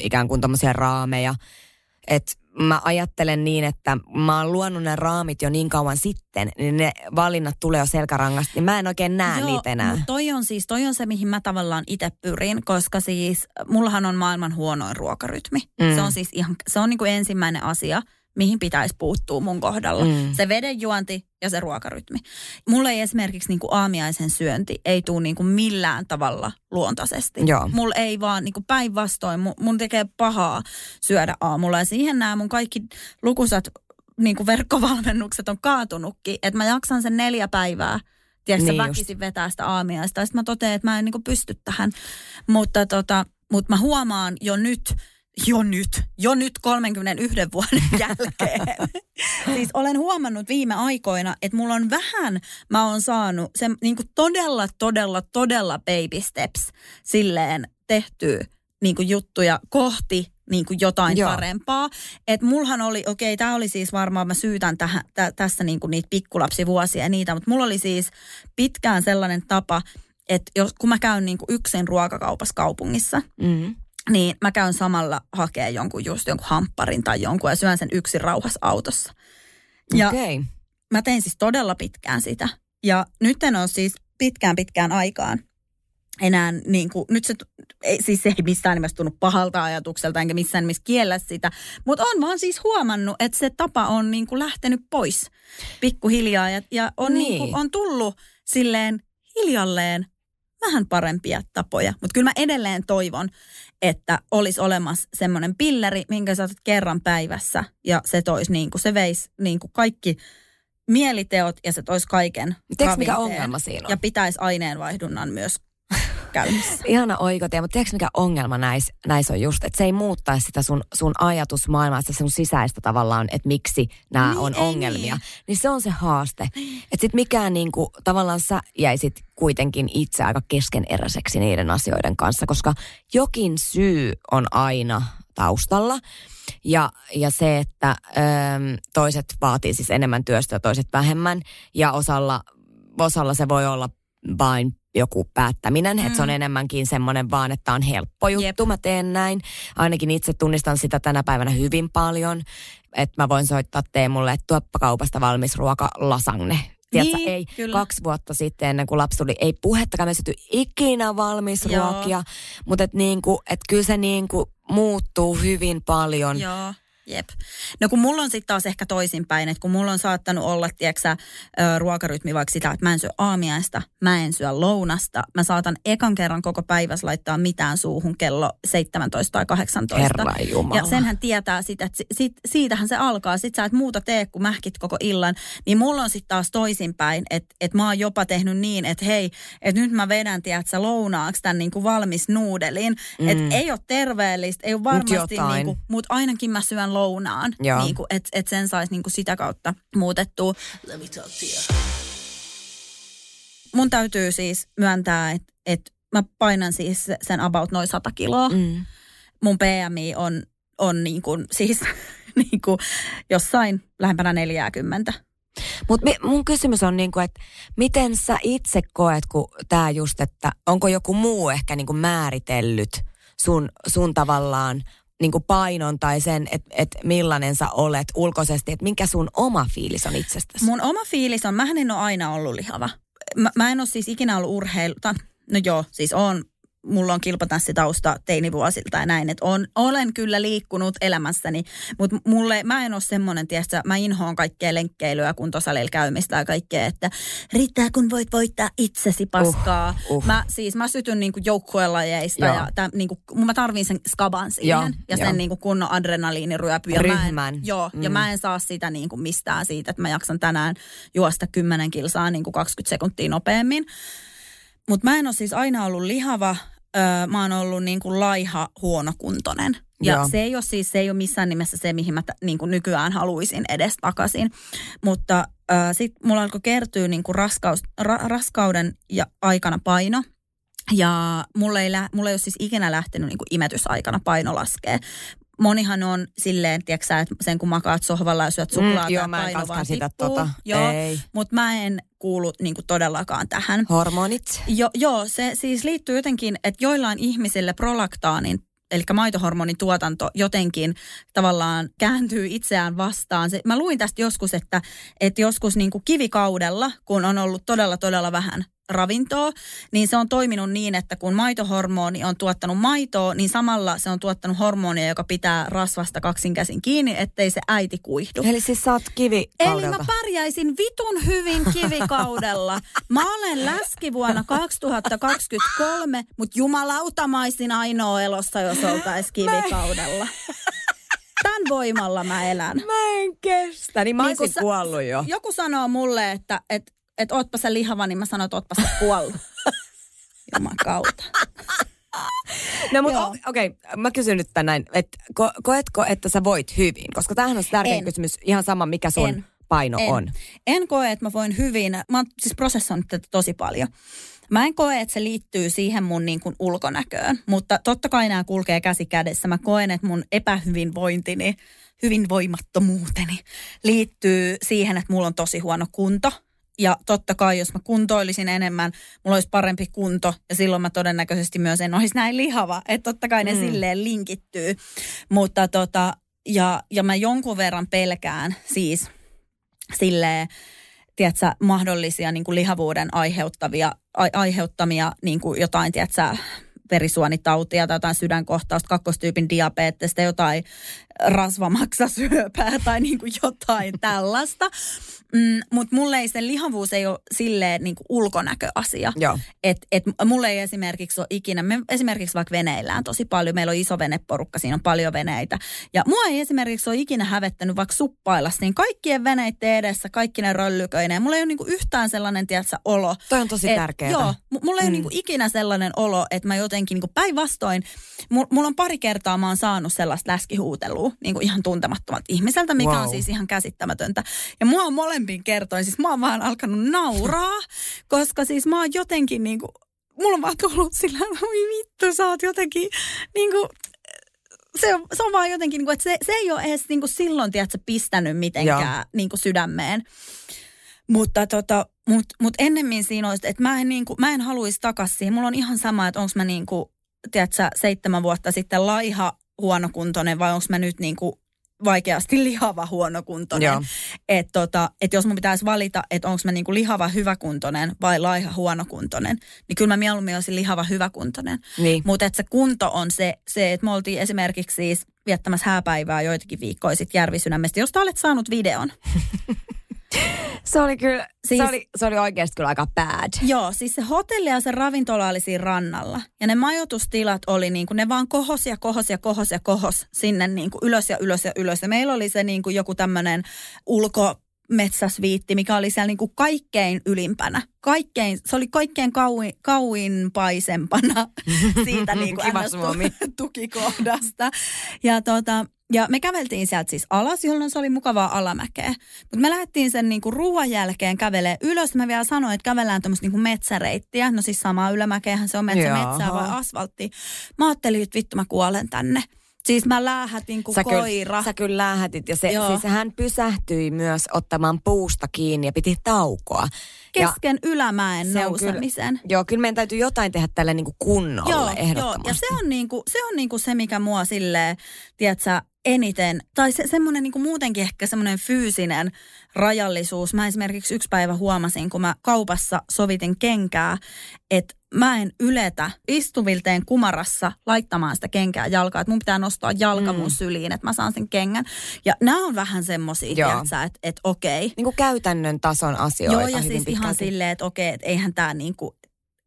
ikään kuin tämmöisiä raameja. Että mä ajattelen niin, että mä oon luonut ne raamit jo niin kauan sitten, niin ne valinnat tulee jo selkärangasta, niin mä en oikein näe Joo, niitä enää. toi on siis, toi on se, mihin mä tavallaan itse pyrin, koska siis mullahan on maailman huonoin ruokarytmi. Mm. Se on siis ihan, se on niin kuin ensimmäinen asia – mihin pitäisi puuttua mun kohdalla. Mm. Se vedenjuonti ja se ruokarytmi. Mulla ei esimerkiksi niin kuin aamiaisen syönti ei tule niin kuin millään tavalla luontaisesti. Joo. Mulla ei vaan niin kuin päinvastoin, mun, mun tekee pahaa syödä aamulla. Ja siihen nämä mun kaikki lukusat niin kuin verkkovalmennukset on kaatunutkin, että mä jaksan sen neljä päivää tiedätkö, Niin väkisin vetää sitä aamiaista. Sitten mä totean, että mä en niin pysty tähän. Mutta, tota, mutta mä huomaan jo nyt, jo nyt, jo nyt 31 vuoden jälkeen. siis olen huomannut viime aikoina, että mulla on vähän, mä oon saanut se niin todella, todella, todella baby steps silleen tehtyä niin juttuja kohti niin kuin jotain Joo. Parempaa. Että mullahan oli, okei, tämä oli siis varmaan, mä syytän tähän, tä, tässä niin kuin niitä pikkulapsivuosia ja niitä, mutta mulla oli siis pitkään sellainen tapa, että jos, kun mä käyn niin kuin yksin ruokakaupassa kaupungissa, Mm. Niin mä käyn samalla hakee jonkun just jonkun hampparin tai jonkun ja syön sen yksin rauhassa autossa. Ja Okei. Okay. mä tein siis todella pitkään sitä. Ja nyt en ole siis pitkään pitkään aikaan enää niin kuin, nyt se, ei, siis ei missään nimessä tunnu pahalta ajatukselta enkä missään nimessä kiellä sitä, mutta on vaan siis huomannut, että se tapa on niin kuin lähtenyt pois pikkuhiljaa ja, ja on. Niin. Niin kuin, on tullut silleen hiljalleen vähän parempia tapoja. Mutta kyllä mä edelleen toivon, että olisi olemassa semmoinen pilleri, minkä sä otat kerran päivässä ja se toisi niin kuin, se veisi niin kuin kaikki mieliteot ja se toisi kaiken Tiedätkö, mikä ongelma siinä on? Ja pitäisi aineenvaihdunnan myös käynnissä. Ihana oikotie, mutta tiedätkö mikä ongelma näissä näis on just, että se ei muuttaisi sitä sun, sun ajatusmaailmaa, sitä sun sisäistä tavallaan, että miksi nämä Niin, on ongelmia. niin. Niin se on se haaste. Että sit mikään niinku, tavallaan sä jäisit kuitenkin itse aika keskeneräiseksi niiden asioiden kanssa, koska jokin syy on aina taustalla. Ja, ja se, että äm, toiset vaatii siis enemmän työstä toiset vähemmän. Ja osalla, osalla se voi olla vain joku päättäminen, mm. että se on enemmänkin semmoinen vaan, että on helppo juttu, Jep. mä teen näin. Ainakin itse tunnistan sitä tänä päivänä hyvin paljon, että mä voin soittaa Teemulle, että tuoppa kaupasta valmis ruoka lasagne. Tiedätkö, Niin, ei kyllä. kaksi vuotta sitten ennen kuin lapsi tuli, ei puhettakaan me syöty ikinä valmis Joo. ruokia, mutta et niinku, et kyllä se niinku muuttuu hyvin paljon. Joo. Jep. No kun mulla on sitten taas ehkä toisinpäin, että kun mulla on saattanut olla, tiedätkö ruokarytmi vaikka sitä, että mä en syö aamiaista, mä en syö lounasta, mä saatan ekan kerran koko päivässä laittaa mitään suuhun kello 17 tai 18. Herra Jumala. Ja senhän tietää sitä, että si- sit, siitähän se alkaa. Sitten sä et muuta tee, kun mähkit koko illan. Niin mulla on sitten taas toisinpäin, että et mä oon jopa tehnyt niin, että hei, että nyt mä vedän, tiedätkö, lounaaksi tämän niinku valmis nuudelin. Mm. Että ei ole terveellistä, ei ole varmasti, niinku, mutta ainakin mä syön lounaan. Joo. Niinku, että et sen saisi niinku sitä kautta muutettua. Mun täytyy siis myöntää, että et mä painan siis sen about noin 100 kiloa Mm. mun PMI on, on niin kuin, siis niin kuin jossain lähempänä 40. Mutta mun kysymys on niinku, että miten sä itse koet, kun tämä just, että onko joku muu ehkä niinku määritellyt sun, sun tavallaan niinku painon tai sen, että et millainen sä olet ulkoisesti, että mikä sun oma fiilis on itsestäsi? Mun oma fiilis on, mähän en ole aina ollut lihava. Mä, mä en ole siis ikinä ollut urheilu, tai no joo, siis on, mulla on kilpatanssitausta teinivuosilta ja näin, että on, olen kyllä liikkunut elämässäni, mutta mulle, mä en ole semmoinen, tiedätkö, mä inhoon kaikkea lenkkeilyä, kuntosalilla käymistä ja kaikkea, että riittää kun voit voittaa itsesi paskaa. Uh, uh. Mä siis, mä sytyn niinku joukkuelajeista Joo. ja täm, niinku, mä tarvin sen skaban siihen Joo, ja sen niinku kunnon adrenaliiniryöpy. Ja Mä en, joo, ja Mm. mä en saa sitä niinku mistään siitä, että mä jaksan tänään juosta 10 kilsaa niinku 20 sekuntia nopeammin. Mutta mä en ole siis aina ollut lihava, öö, mä oon ollut niinku laiha, huonokuntoinen. Ja Joo. se ei ole siis, se ei ole missään nimessä se, mihin mä t- niinku nykyään haluaisin edes takaisin. Mutta öö, sitten mulla alkoi kertyä niinku raskaus, ra, raskauden ja aikana paino. Ja mulla ei, lä, mulla ei ole siis ikinä lähtenyt niinku imetysaikana paino laskee. Monihan on silleen, tiedätkö että sen kun makaat sohvalla ja syöt suklaata Mm, joo, mä en vaan sitä tippuu. tota. Joo, Ei. mutta mä en kuulu niinku todellakaan tähän. Hormonit? Jo, joo, se siis liittyy jotenkin, että joillain ihmisille prolaktaanin eli maitohormonin tuotanto jotenkin tavallaan kääntyy itseään vastaan. Se, mä luin tästä joskus, että, että joskus niin kuin kivikaudella, kun on ollut todella todella vähän ravintoa, niin se on toiminut niin, että kun maitohormoni on tuottanut maitoa, niin samalla se on tuottanut hormonia, joka pitää rasvasta kaksinkäsin kiinni, ettei se äiti kuihdu. Eli siis sä oot kivi Eli mä pärjäisin vitun hyvin kivikaudella. Mä olen läski vuonna 2023, mutta jumalauta mä ainoa elossa, jos oltais kivikaudella. Tämän voimalla mä elän. Mä en kestä, niin mä Niin olisin sä- kuollut jo. Joku sanoo mulle, että, että että ootpa sä lihava, niin mä sanon, että ootpa sä kuollut. Juman kautta. No mutta okei, okay, mä kysyn nyt tän näin, että ko- koetko, että sä voit hyvin? Koska tämähän on se tärkein en. kysymys, ihan sama mikä sun en. paino en. on. En koe, että mä voin hyvin. Mä oon siis prosessoinut tätä tosi paljon. Mä en koe, että se liittyy siihen mun niin kuin ulkonäköön, mutta totta kai nämä kulkee käsi kädessä. Mä koen, että mun epähyvinvointini, hyvinvoimattomuuteni liittyy siihen, että mulla on tosi huono kunto. Ja totta kai, jos mä kuntoilisin enemmän, mulla olisi parempi kunto ja silloin mä todennäköisesti myös en olisi näin lihava. Että totta kai ne mm. silleen linkittyy. Mutta tota, ja, ja mä jonkun verran pelkään siis silleen, tiedätkö, mahdollisia niin kuin lihavuuden aiheuttavia, a, aiheuttamia niin kuin jotain, tiedätkö, verisuonitautia tai jotain sydänkohtausta, kakkostyypin diabetesta, jotain rasvamaksasyöpää tai niin kuin jotain tällaista. Mm, Mutta mulle ei se lihavuus ei ole silleen niin kuin ulkonäköasia. Että et mulle ei esimerkiksi ole ikinä, me esimerkiksi vaikka veneillään tosi paljon, meillä on iso veneporukka, siinä on paljon veneitä. Ja mua ei esimerkiksi ole ikinä hävettänyt vaikka suppailla niin kaikkien veneiden edessä, kaikki ne röllyköineen. Mulla ei ole niin kuin yhtään sellainen, tiedätkö, olo. Toi on tosi tärkeää. Joo, mulla ei mm. ole niin kuin ikinä sellainen olo, että mä jotenkin niin päinvastoin, mulla on pari kertaa mä oon saanut sellaista läskihuutelua niin kuin ihan tuntemattomat ihmiseltä, mikä wow. on siis ihan käsittämätöntä. Ja mua on molempiin kertoin, siis mä oon vaan alkanut nauraa, koska siis mä oon jotenkin niin kuin, mulla on vaan tullut sillä, oi vittu, sä oot jotenkin niin kuin, se on, se on vaan jotenkin, niin kuin, että se, se ei ole edes niin kuin silloin, tiedätkö, pistänyt mitenkään niin kuin sydämeen. Mutta tota, mut, mut ennemmin siinä olisi, että mä en, niin kuin, mä en haluaisi takaisin siihen. Mulla on ihan sama, että onko mä niin kuin, tiedätkö, seitsemän vuotta sitten laiha huonokuntoinen vai onko mä nyt niin kuin vaikeasti lihava huonokuntoinen. Että tota, et jos mun pitäisi valita, että onko mä niinku lihava hyväkuntoinen vai laiha huonokuntoinen, niin kyllä mä mieluummin olisin lihava hyväkuntoinen. Niin. Mutta että se kunto on se, se että me oltiin esimerkiksi siis viettämässä hääpäivää joitakin viikkoja sitten Järvisynämmestä, josta olet saanut videon. Se oli kyllä, siis, se, oli, se oli oikeasti kyllä aika bad. Joo, siis se hotelli ja se ravintola oli siinä rannalla. Ja ne majoitustilat oli niin kuin, ne vaan kohos ja kohos ja kohos ja kohos sinne niin kuin ylös ja ylös ja ylös. Ja meillä oli se niin kuin joku tämmöinen ulko metsäsviitti, mikä oli siellä niin kuin kaikkein ylimpänä. Kaikkein, se oli kaikkein kauin, kauinpaisempana siitä niin kuin tukikohdasta. Ja tota, ja me käveltiin sieltä siis alas, jolloin se oli mukavaa alamäkeä. Mutta me lähdettiin sen niinku ruoan jälkeen kävelee ylös. Mä vielä sanoin, että kävellään tämmöistä niinku metsäreittiä. No siis samaa ylämäkeähän se on metsä, metsää vai asfaltti. Mä ajattelin, että vittu mä kuolen tänne. Siis mä läähätin kuin sä koira. Kyllä, sä kyllä läähätit ja se, siis hän pysähtyi myös ottamaan puusta kiinni ja piti taukoa. Kesken ja ylämäen nousemisen. Kyllä, joo, kyllä meidän täytyy jotain tehdä tälle niin kuin kunnolle joo, ehdottomasti. Joo, ja se on, niin kuin, se on niin kuin se, mikä mua silleen, tiedätkö, eniten, tai se, semmoinen niin muutenkin ehkä semmoinen fyysinen rajallisuus. Mä esimerkiksi yksi päivä huomasin, kun mä kaupassa sovitin kenkää, että mä en yletä istuvilteen kumarassa laittamaan sitä kenkää jalkaa. Että mun pitää nostaa jalka mm. mun syliin, että mä saan sen kengän. Ja nämä on vähän semmosia, että et okei. Niin kuin käytännön tason asioita. Joo, ja siis ihan silleen, että okei, että eihän tämä niin kuin,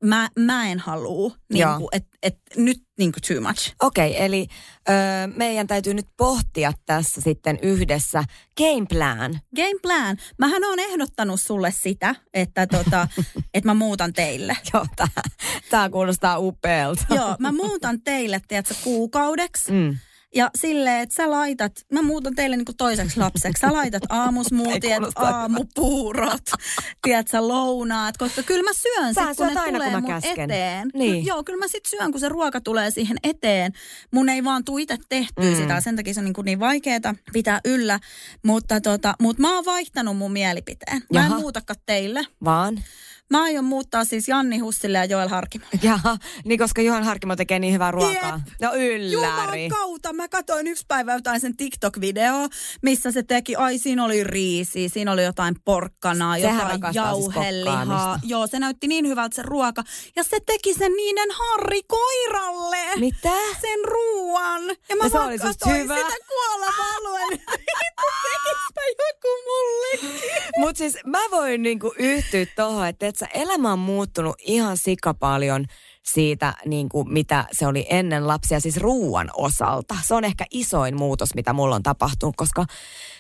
mä, mä en halua, niin että et, nyt niin kuin too much. Okei, okay, eli ö, meidän täytyy nyt pohtia tässä sitten yhdessä game plan. Game plan. Mähän on ehdottanut sulle sitä, että tota, et mä muutan teille. Joo, tää kuulostaa upealta. Joo, mä muutan teille, tiedätkö, kuukaudeksi. Mm ja silleen, että sä laitat, mä muutan teille niin toiseksi lapseksi, sä laitat aamusmuutiet, aamupuurot, tiedät sä lounaat, koska kyllä mä syön sit, kun ne aina, tulee kun mun käsken. eteen. Niin. Joo, kyllä mä sit syön, kun se ruoka tulee siihen eteen. Mun ei vaan tuu itse tehtyä mm. sitä, sen takia se on niin, niin vaikeeta pitää yllä. Mutta tota, mut mä oon vaihtanut mun mielipiteen. Mä Jaha. en muutakaan teille. Vaan? Mä aion muuttaa siis Janni Hussille ja Joel Harkimo. Jaha, niin koska Joel Harkimo tekee niin hyvää ruokaa. Jep. No ylläri. Kautta. Mä katsoin yksi päivä jotain sen TikTok-video, missä se teki, ai siinä oli riisi, siinä oli jotain porkkanaa, Sehän jotain siis jauhelihaa. Siis Joo, se näytti niin hyvältä se ruoka. Ja se teki sen niiden Harri koiralle. Mitä? Sen ruoan. Ja mä ja se oli siis hyvä. sitä kuolemaluen. Tekispä joku mulle. Mut siis mä voin niinku yhtyä tohon, että sä, elämä on muuttunut ihan sika paljon siitä, niin kuin mitä se oli ennen lapsia, siis ruuan osalta. Se on ehkä isoin muutos, mitä mulla on tapahtunut, koska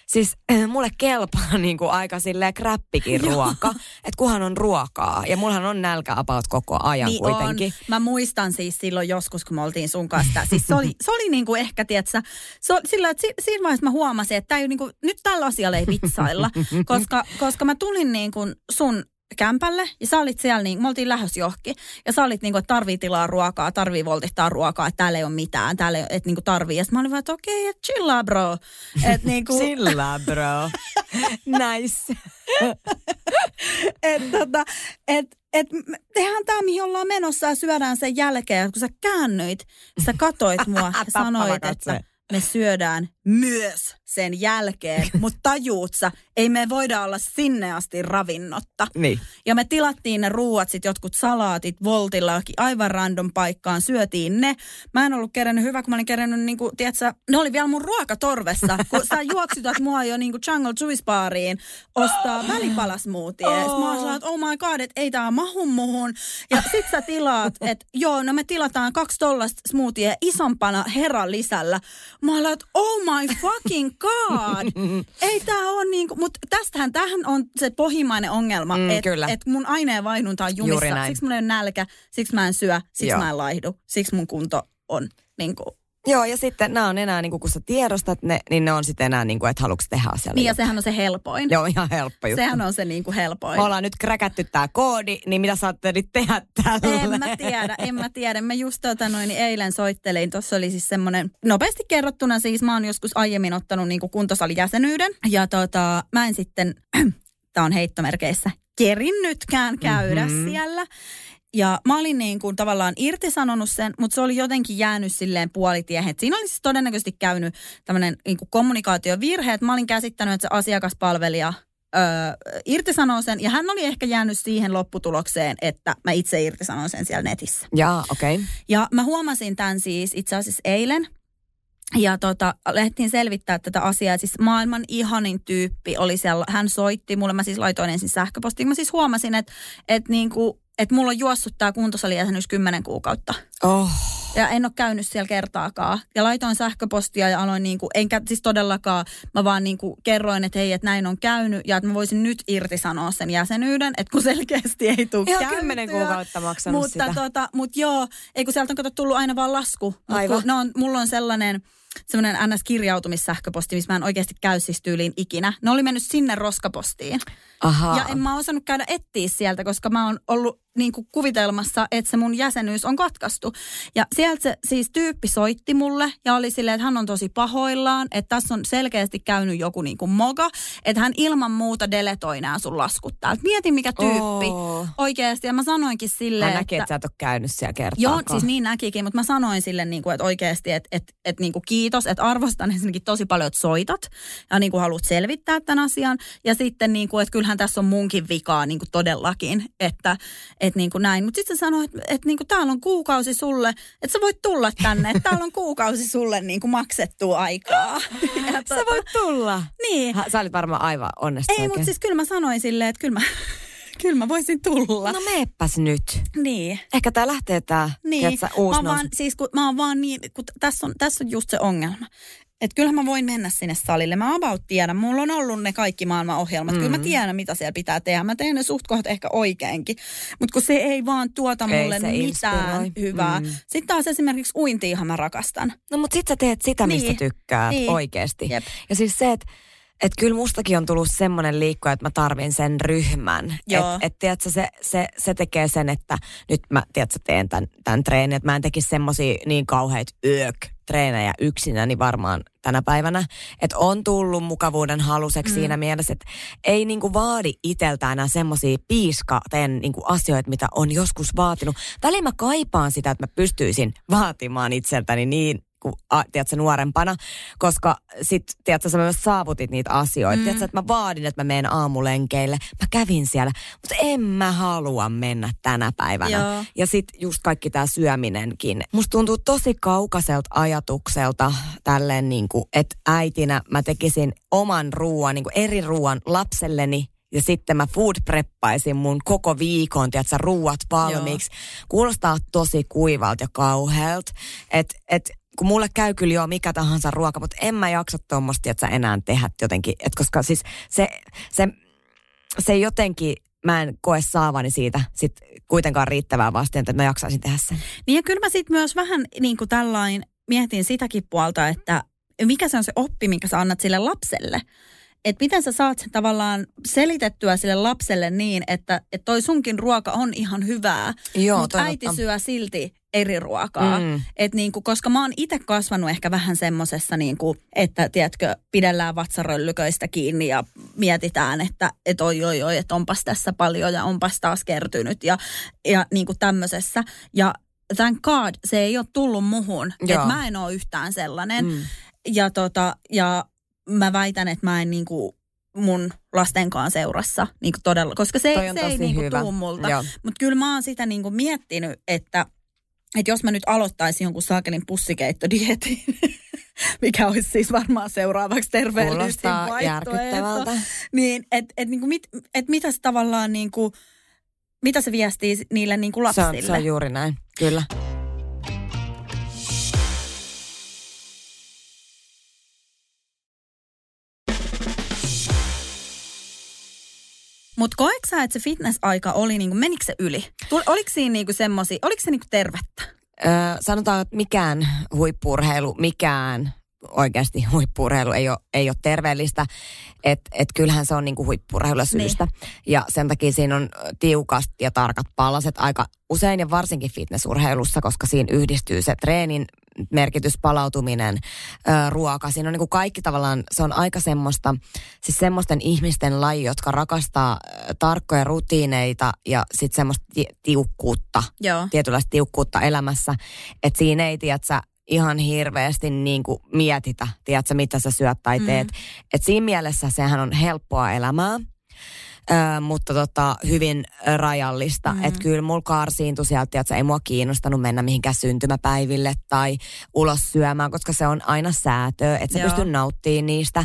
siis äh, mulle kelpaa niin kuin aika silleen kräppikin ruoka. Että kunhan on ruokaa. Ja mullahan on nälkä about koko ajan niin kuitenkin. On. Mä muistan siis silloin joskus, kun me oltiin sun kanssa. Siis se oli, se oli niin kuin ehkä, tietsä, se oli sillä, että siinä vaiheessa mä huomasin, että ei, niin kuin, nyt tällä asialla ei vitsailla. koska, koska mä tulin niin kuin sun kämpälle ja sä olit siellä, niin me oltiin lähes johki. Ja sä olit niin kuin, että tarvii tilaa ruokaa, tarvii voltittaa ruokaa, että täällä ei ole mitään, täällä ei ole, että niin kuin tarvii. Ja mä olin vaan, että okei, okay, chillaa bro. Et, niin kuin... chillaa bro. nice. et, tota, et, et, tehdään tämä, mihin ollaan menossa ja syödään sen jälkeen. Kun sä käännyit, sä katoit mua ja sanoit, että me syödään myös sen jälkeen, mutta tajuutsa, ei me voida olla sinne asti ravinnotta. Niin. Ja me tilattiin ne ruuat, sit jotkut salaatit Voltilla, aivan random paikkaan, syötiin ne. Mä en ollut kerännyt hyvä, kun mä olin kerännyt, niin kuin, tiedätkö, ne oli vielä mun ruokatorvessa, kun sä juoksutat mua jo niin kuin Jungle Juice Bariin ostaa oh. välipalasmoothie. Oh. Mä oon että oh my god, että ei tää mahu muhun. Ja sit sä tilaat, että joo, no me tilataan kaksi tollasta smoothie isompana herran lisällä. Mä oon että oh my fucking god. Ei tää on niinku, mutta tästähän tähän on se pohjimmainen ongelma, mm, että et mun aineenvaihdunta on jumissa. Siksi mulla ei ole nälkä, siksi mä en syö, siksi Joo. mä en laihdu, siksi mun kunto on niinku Joo, ja sitten nämä on enää, niin kuin, kun sä tiedostat ne, niin ne on sitten enää, niin kuin, että haluatko tehdä asialle. Niin, ja sehän on se helpoin. Joo, ihan helppo juttu. Sehän on se niin kuin helpoin. Me ollaan nyt kräkätty tämä koodi, niin mitä sä nyt tehdä tälle? En mä tiedä, en mä tiedä. Mä just tota noin, niin eilen soittelin. Tuossa oli siis semmoinen, nopeasti kerrottuna siis mä oon joskus aiemmin ottanut niin kuin kuntosalijäsenyyden. Ja tota, mä en sitten, tää on heittomerkeissä, kerin nytkään käydä mm-hmm. siellä. Ja mä olin niin kuin tavallaan irtisanonut sen, mutta se oli jotenkin jäänyt silleen puolitiehen. Siinä oli siis todennäköisesti käynyt tämmöinen niin kuin kommunikaatiovirhe, että mä olin käsittänyt, että se asiakaspalvelija öö, irtisanoo sen. Ja hän oli ehkä jäänyt siihen lopputulokseen, että mä itse irtisanon sen siellä netissä. Ja, okei. Okay. Ja mä huomasin tämän siis itse asiassa eilen. Ja tota, lähdettiin selvittää tätä asiaa. Siis maailman ihanin tyyppi oli siellä. Hän soitti mulle. Mä siis laitoin ensin sähköpostiin. Mä siis huomasin, että, että niinku, että mulla on juossut tämä kuntosalijäsenyys kymmenen kuukautta. Oh. Ja en ole käynyt siellä kertaakaan. Ja laitoin sähköpostia ja aloin niinku, enkä siis todellakaan, mä vaan niinku kerroin, että hei, että näin on käynyt ja että mä voisin nyt irtisanoa sen jäsenyyden, että kun selkeästi ei tule Ihan kymmenen kuukautta maksanut mutta, sitä. Tota, mutta joo, ei kun sieltä on kato tullut aina vaan lasku. Aivan. Kun, no, mulla on sellainen, semmoinen NS-kirjautumissähköposti, missä mä en oikeasti käy siis tyyliin ikinä. Ne oli mennyt sinne roskapostiin. Aha. Ja en mä osannut käydä etsiä sieltä, koska mä oon ollut niin kuin kuvitelmassa, että se mun jäsenyys on katkaistu. Ja sieltä se siis tyyppi soitti mulle ja oli silleen, että hän on tosi pahoillaan, että tässä on selkeästi käynyt joku niin kuin moga, että hän ilman muuta deletoi nämä sun laskut täältä. Mieti mikä tyyppi oh. oikeasti. Ja mä sanoinkin silleen, Hän näki, että, että sä et ole käynyt siellä kertaa. Joo, siis niin näkikin, mutta mä sanoin sille, niin kuin, että oikeasti, että, että, että niin kuin kiitos, että arvostan ensinnäkin tosi paljon, että soitat ja niin kuin haluat selvittää tämän asian. Ja sitten, niin kuin, että kyllähän tässä on munkin vikaa niin kuin todellakin, että että niin kuin näin. Mutta sitten sanoi, että, että niin kuin täällä on kuukausi sulle, että sä voit tulla tänne, että täällä on kuukausi sulle niin kuin maksettua aikaa. Ja tuota, sä voit tulla. Niin. Ha, sä olit varmaan aivan onnistunut. Ei, mutta siis kyllä mä sanoin silleen, että kyllä mä, kyllä mä voisin tulla. No meeppäs nyt. Niin. Ehkä tää lähtee tää, niin. tiedätkö, uusi mä vaan, siis kun, mä oon vaan niin, kun tässä on, tässä on just se ongelma. Että kyllähän mä voin mennä sinne salille. Mä about tiedän. Mulla on ollut ne kaikki maailman ohjelmat. Mm. Kyllä mä mm. tiedän, mitä siellä pitää tehdä. Mä teen ne suht kohdat ehkä oikeinkin. Mutta kun se ei vaan tuota mulle mitään inspiroi. hyvää. Mm. Sitten taas esimerkiksi uintiihan mä rakastan. No mutta sit sä teet sitä, mistä niin. tykkäät niin. oikeasti. Jep. Ja siis se, että että kyllä mustakin on tullut semmoinen liikko, että mä tarvin sen ryhmän. Että et, se, se, se tekee sen, että nyt mä tiedätkö, teen tämän, tämän treenin, että mä en tekisi semmoisia niin kauheita yök treenejä yksinäni niin varmaan tänä päivänä. Että on tullut mukavuuden haluseksi mm. siinä mielessä, että ei niinku vaadi itseltä enää semmoisia piiskaten niinku asioita, mitä on joskus vaatinut. Välillä mä kaipaan sitä, että mä pystyisin vaatimaan itseltäni niin kuin, a, tiedätkö, nuorempana, koska sit, tiedätkö, sä myös saavutit niitä asioita. Mm. Tiedätkö, että mä vaadin, että mä menen aamulenkeille. Mä kävin siellä, mutta en mä halua mennä tänä päivänä. Joo. Ja sitten just kaikki tämä syöminenkin. Musta tuntuu tosi kaukaiselta ajatukselta tälleen, niin kuin, että äitinä mä tekisin oman ruoan, niin kuin eri ruoan lapselleni ja sitten mä food preppaisin mun koko viikon, tiedätkö, ruuat valmiiksi. Joo. Kuulostaa tosi kuivalta ja kauhealta. Että et kun mulle käy kyllä jo mikä tahansa ruoka, mutta en mä jaksa tuommoista, että sä enää tehdä jotenkin. Et koska siis se, se, se jotenkin, mä en koe saavani siitä sit kuitenkaan riittävää vastaan, että mä jaksaisin tehdä sen. Niin ja kyllä mä sitten myös vähän niin kuin tällain mietin sitäkin puolta, että mikä se on se oppi, minkä sä annat sille lapselle. Että miten sä saat sen tavallaan selitettyä sille lapselle niin, että, että toi sunkin ruoka on ihan hyvää, Joo, mutta äiti syö silti eri ruokaa. Mm. Et niinku, koska mä oon itse kasvanut ehkä vähän semmosessa, niinku, että tiedätkö, pidellään vatsaröllyköistä kiinni ja mietitään, että et oi oi oi, että onpas tässä paljon ja onpas taas kertynyt ja, ja niinku tämmöisessä. Ja thank God, se ei ole tullut muhun. Että mä en ole yhtään sellainen. Mm. Ja, tota, ja mä väitän, että mä en niinku mun lastenkaan seurassa niinku todella, koska se, se ei hyvä. tuu multa. Mutta kyllä mä oon sitä niinku miettinyt, että, että jos mä nyt aloittaisin jonkun saakelin pussikeittodietin, mikä olisi siis varmaan seuraavaksi terveellisin vaihtoehto, järkyttävältä. niin että et, niinku mit, et mitä se tavallaan niinku, mitä se viestii niille niinku Se lapsille? on, se on juuri näin, kyllä. Mutta koetko sä, että se fitness-aika oli, niinku, menikö se yli? Tul, oliko siinä niinku semmosia, oliko se niinku tervettä? Öö, sanotaan, että mikään huippurheilu, mikään oikeasti huippurheilu ei ole, ei ole terveellistä. Että et kyllähän se on niinku huippurheilulla syystä. Niin. Ja sen takia siinä on tiukat ja tarkat palaset aika usein ja varsinkin fitnessurheilussa, koska siinä yhdistyy se treenin merkitys, palautuminen, ruoka. Siinä on niinku kaikki tavallaan, se on aika semmoista, siis semmoisten ihmisten laji, jotka rakastaa tarkkoja rutiineita ja sitten semmoista ti- tiukkuutta Joo. tietynlaista tiukkuutta elämässä. Että siinä ei, tiedätkö, ihan hirveästi niin kuin mietitä, tiedätkö, mitä sä syöt tai teet. Mm. Että siinä mielessä sehän on helppoa elämää. Ö, mutta tota, hyvin rajallista. Mm. Että kyllä mulla karsiintui sieltä, että ei mua kiinnostanut mennä mihinkään syntymäpäiville tai ulos syömään, koska se on aina säätöä, että sä Joo. pystyt nauttimaan niistä.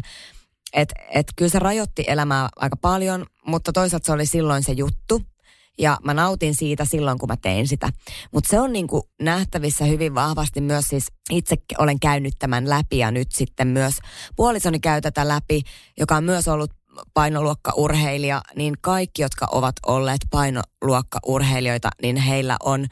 Että et kyllä se rajoitti elämää aika paljon, mutta toisaalta se oli silloin se juttu. Ja mä nautin siitä silloin, kun mä tein sitä. Mutta se on niinku nähtävissä hyvin vahvasti myös siis itse olen käynyt tämän läpi ja nyt sitten myös puolisoni käy tätä läpi, joka on myös ollut painoluokkaurheilija, niin kaikki, jotka ovat olleet painoluokkaurheilijoita, niin heillä on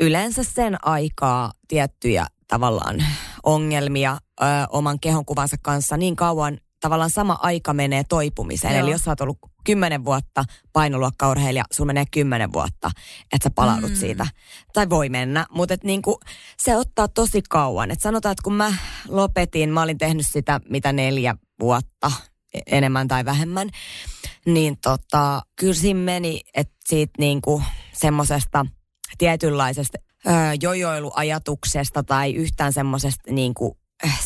yleensä sen aikaa tiettyjä tavallaan ongelmia ö, oman kehonkuvansa kanssa niin kauan tavallaan sama aika menee toipumiseen. Joo. Eli jos sä oot ollut kymmenen vuotta painoluokkaurheilija, sulla menee kymmenen vuotta, että sä palaudut Mm. siitä. Tai voi mennä, mutta et niinku, se ottaa tosi kauan. Et sanotaan, että kun mä lopetin, mä olin tehnyt sitä mitä neljä vuotta, e- enemmän tai vähemmän, niin tota, kyllä siinä meni, että siitä niinku semmosesta tietynlaisesta öö, jojoiluajatuksesta tai yhtään semmoisesta niinku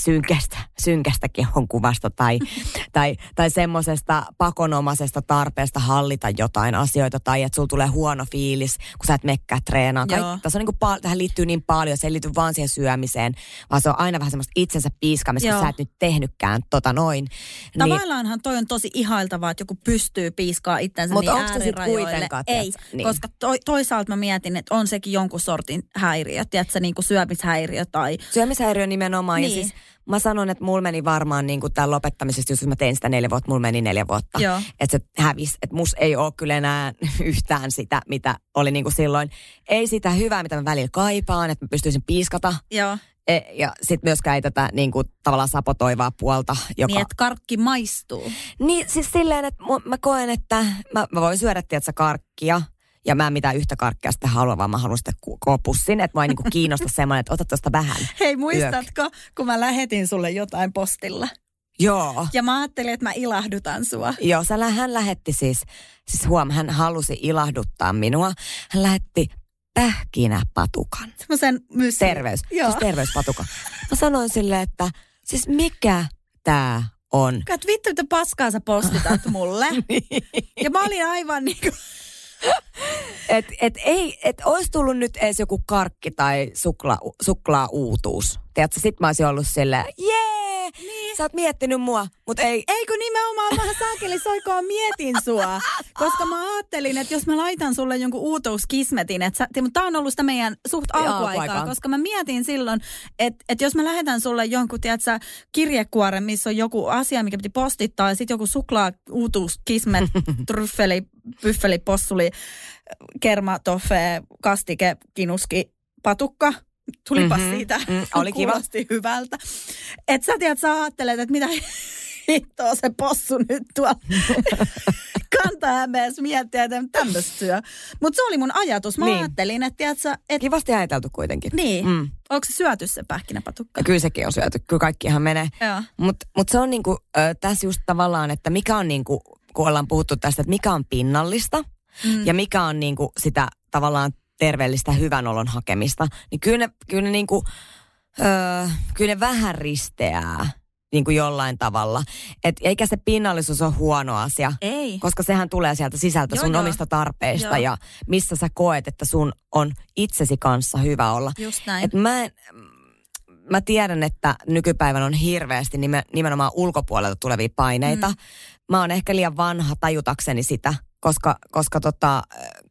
synkästä, synkästä kehonkuvasta tai, tai, tai semmoisesta pakonomaisesta tarpeesta hallita jotain asioita tai että sulla tulee huono fiilis, kun sä et mekkää treenaa. Kaik, tässä on niinku pal- tähän liittyy niin paljon, se ei liity vaan siihen syömiseen, vaan se on aina vähän semmoista itsensä piiskaamista, kun sä et nyt tehnytkään tota noin. Niin, Tavallaanhan toi on tosi ihailtavaa, että joku pystyy piiskaa itsensä Mut niin onks se sit äärirajoille. kuitenkaan, Ei? Niin. koska to, toisaalta mä mietin, että on sekin jonkun sortin häiriö, tiedätkö, niin kuin syömishäiriö tai... Syömishäiriö nimenomaan. Niin. Ja siis mä sanon, että mulla meni varmaan niin kuin tämän lopettamisesta, jos mä tein sitä neljä vuotta, mulla meni neljä vuotta. Joo. Että se hävisi. Että mus ei ole kyllä enää yhtään sitä, mitä oli niin kuin silloin. Ei sitä hyvää, mitä mä välillä kaipaan, että mä pystyisin piiskata. Joo, E, ja sitten myöskään ei tätä niin kuin, tavallaan sapotoivaa puolta, joka... niin että karkki maistuu. Niin, siis silleen, että mä koen, että mä, mä voin syödä, tiedätkö, karkkia. Ja mä en mitään yhtä karkkia sitten halua, vaan mä haluan sitten koko pussin. Että mä ei niinku kiinnosta semmoinen, että ota tuosta vähän. Hei, muistatko, kun mä lähetin sulle jotain postilla? Joo. Ja mä ajattelin, että mä ilahdutan sua. Joo, sä, hän lähetti siis, siis huom, hän halusi ilahduttaa minua. Hän lähetti pähkinäpatukan. Semmoisen mysli. Terveys, Joo. siis terveyspatuka. Mä sanoin silleen, että siis mikä tää on? Kat vittu, mitä paskaa sä postitat mulle. ja mä olin aivan niin kuin, Et, et ei, et olisi tullut nyt edes joku karkki tai sukla, suklaa-uutuus. Tiedätkö, sit mä olisin ollut silleen, jee, niin. sä oot miettinyt mua, mutta ei, eikö nimenomaan mä saakeli soikoon mietin sua. Koska mä ajattelin, että jos mä laitan sulle jonkun uutuuskismetin, että tää on ollut sitä meidän suht alkuaikaa, alkuaikaa. koska mä mietin silloin, että, että jos mä lähetän sulle jonkun, tiedätkö, kirjekuoren, missä on joku asia, mikä piti postittaa, ja sitten joku suklaa uutuuskismet, tryffeli, pyffeli, possuli, kerma, toffe, kastike, kinuski, patukka, tulipas Mhm, siitä, mm, oli kiva. hyvältä. Et sä tiedät, sä ajattelet, että mitä hittoa se possu nyt tuolla Kanta-Hämeessä miettiä, että tämmöistä syö. Mutta se oli mun ajatus. Mä Niin. ajattelin, että tiedät sä, et, Kivasti ajateltu kuitenkin. niin, mm. Onko se syöty se pähkinäpatukka? Ja kyllä sekin on syöty. Kyllä kaikki ihan menee. Mutta mut se on niinku, ö, tässä just tavallaan, että mikä on niinku, kun ollaan puhuttu tästä, että mikä on pinnallista Mm. ja mikä on niinku sitä tavallaan terveellistä hyvän olon hakemista, niin kyllä ne, kyllä ne, niinku, öö, kyllä ne vähän risteää niin kuin jollain tavalla. Et eikä se pinnallisuus ole huono asia, Ei. koska sehän tulee sieltä sisältä Joo, sun joo. omista tarpeista Joo. ja missä sä koet, että sun on itsesi kanssa hyvä olla. Just näin. Et mä, en, mä tiedän, että nykypäivänä on hirveästi nimen, nimenomaan ulkopuolelta tulevia paineita. Mm. Mä oon ehkä liian vanha tajutakseni sitä, koska, koska tota,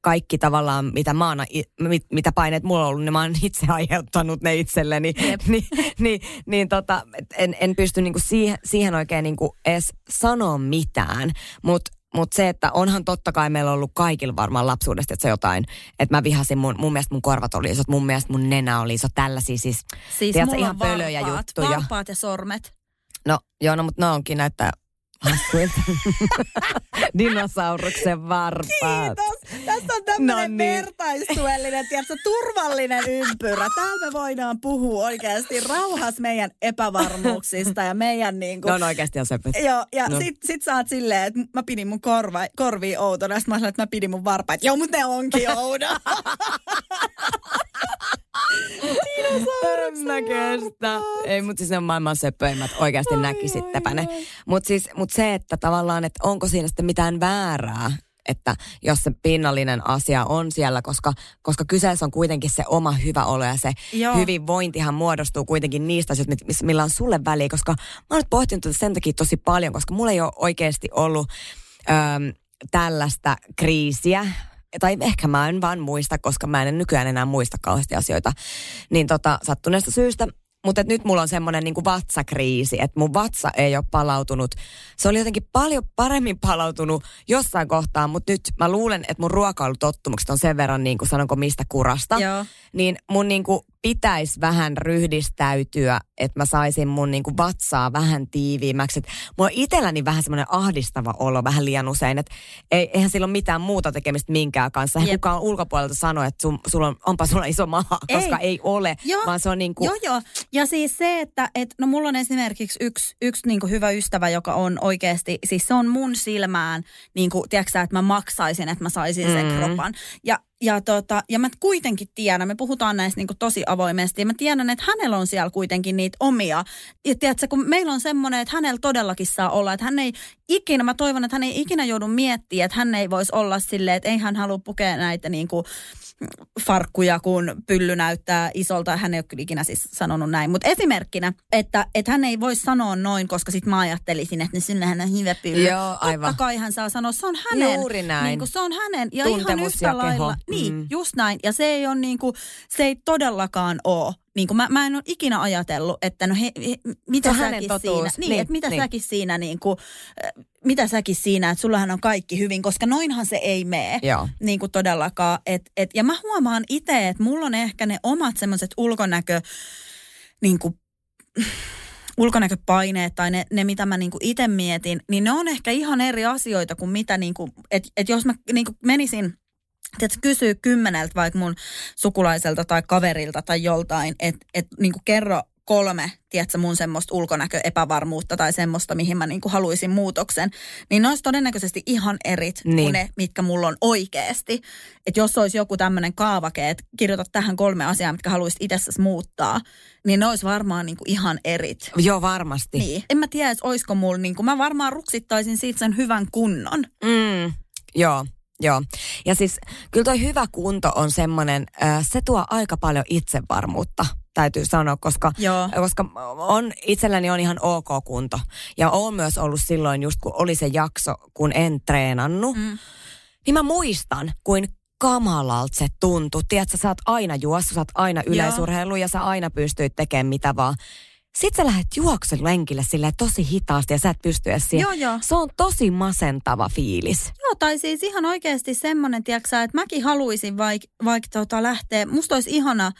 kaikki tavallaan, mitä, mä oon, mit, mitä paineet mulla on ollut, niin mä oon itse aiheuttanut ne itselleni. Niin, niin, niin tota, en, en pysty niinku siihen, siihen oikein niinku edes sanoa mitään, mutta mut se, että onhan totta kai meillä ollut kaikilla varmaan lapsuudesta, että se jotain, että mä vihasin mun, mun mielestä mun korvat oli isot, mun mielestä mun nenä oli iso, tällaisia siis. siis tiedätkö, ihan pölöjä varpaat, juttuja. varpaat ja sormet. No joo, no mutta ne onkin näyttää hassuilta. Dinosauruksen varpaat. Tässä on tämmönen No niin. vertaistuellinen, tiedätkö, turvallinen ympyrä. Täällä me voidaan puhua oikeasti rauhassa meidän epävarmuuksista ja meidän niin kuin, Ne on oikeasti söpöt. Joo, ja No. no. sit, sit sä oot silleen, että mä pidin mun korva, korvia outona. Sitten mä sanoin, että mä pidin mun varpaat. Joo, mutta ne onkin oudot. Kestä. Ei, mutta siis ne on maailman söpöimmät. Oikeasti näkisittepä ne. Mutta siis, mut se, että tavallaan, että onko siinä sitten mitään väärää, että jos se pinnallinen asia on siellä, koska, koska kyseessä on kuitenkin se oma hyvä olo ja se Joo. hyvinvointihan muodostuu kuitenkin niistä asioista, millä on sulle väliä, koska mä oon nyt pohtinut tätä sen takia tosi paljon, koska mulla ei ole oikeasti ollut äm, tällaista kriisiä, tai ehkä mä en vaan muista, koska mä en nykyään enää muista kauheasti asioita, niin tota, sattuneesta syystä. Mutta nyt mulla on semmoinen niinku vatsakriisi, että mun vatsa ei ole palautunut. Se oli jotenkin paljon paremmin palautunut jossain kohtaa, mutta nyt mä luulen, että mun ruokailutottumukset on sen verran, niin kuin sanonko mistä kurasta. Joo. Niin mun niinku pitäisi vähän ryhdistäytyä, että mä saisin mun niinku vatsaa vähän tiiviimmäksi. Et mulla on itselläni vähän semmoinen ahdistava olo vähän liian usein, että ei, eihän sillä ole mitään muuta tekemistä minkään kanssa. Eihän Jep. kukaan ulkopuolelta sano, että sun, sulla on, onpa sulla iso maha, Ei. koska ei ole, Joo. vaan se on niinku... Joo, joo. Ja siis se, että et, no mulla on esimerkiksi yksi, yksi niin hyvä ystävä, joka on oikeasti, siis se on mun silmään, niin kuin, tiedätkö että mä maksaisin, että mä saisin sen Mm. kropan. Ja, ja, tota, ja mä kuitenkin tiedän, me puhutaan näistä niin tosi avoimesti, ja mä tiedän, että hänellä on siellä kuitenkin niitä omia. Ja tiedätkö, kun meillä on semmoinen, että hänellä todellakin saa olla, että hän ei ikinä, mä toivon, että hän ei ikinä joudu miettimään, että hän ei voisi olla silleen, että ei hän halua pukea näitä niin kuin, farkkuja, kun pylly näyttää isolta. Hän ei ole kyllä ikinä siis sanonut näin. Mutta esimerkkinä, että, että hän ei voi sanoa noin, koska sitten mä ajattelisin, että sillähän on hyvä pylly. Joo, aivan. Totta kai hän saa sanoa, se on hänen. Juuri näin. Niin kuin se on hänen. Ja ihan Tuntemus yhtä ja lailla. Niin, Mm. just näin. Ja se ei ole niin kuin, se ei todellakaan ole. Niin kuin mä, mä en ole ikinä ajatellut, että no he, he, mitä Se säkin siinä, niin, Niin, että mitä niin. säkin siinä niin kuin, äh, mitä säkin siinä, että sullahan on kaikki hyvin, koska noinhan se ei mene Joo. niin kuin todellakaan. Et, et, ja mä huomaan itse, että mulla on ehkä ne omat semmoiset ulkonäkö, niin kuin, ulkonäköpaineet tai ne, ne mitä mä niin kuin itse mietin, niin ne on ehkä ihan eri asioita kuin mitä, niin kuin, että et jos mä niin kuin menisin Tiedätkö, kysyy kymmeneltä vaikka mun sukulaiselta tai kaverilta tai joltain, että et, niin kerro kolme, tiedätkö, mun semmoista ulkonäköepävarmuutta tai semmoista, mihin mä niin kuin haluaisin muutoksen, niin ne olisi todennäköisesti ihan erit niin. Kuin ne, mitkä mulla on oikeasti. Että jos olisi joku tämmöinen kaavake, että kirjoita tähän kolme asiaa, mitkä haluaisit itsessäsi muuttaa, niin ne olisi varmaan niin kuin ihan erit. Joo, varmasti. Niin. En mä tiedä, olisiko mulla, niin kuin, mä varmaan ruksittaisin siitä sen hyvän kunnon. Mm, joo, joo. Ja siis kyllä toi hyvä kunto on semmoinen, se tuo aika paljon itsevarmuutta, täytyy sanoa, koska, Joo. koska on, itselläni on ihan ok kunto. Ja on myös ollut silloin just, kun oli se jakso, kun en treenannut. Mm. Niin mä muistan, kuin kamalalta se tuntui. Tiedätkö, sä oot aina juossut, sä oot aina yleisurheilu ja sä aina pystyit tekemään mitä vaan. Sitten sä lähdet juoksulenkille sille tosi hitaasti ja sä et pysty edes siihen. Joo, joo. Se on tosi masentava fiilis. Joo, tai siis ihan oikeasti semmoinen, tiedätkö että mäkin haluaisin vaikka vaik, tota lähteä, musta olisi ihana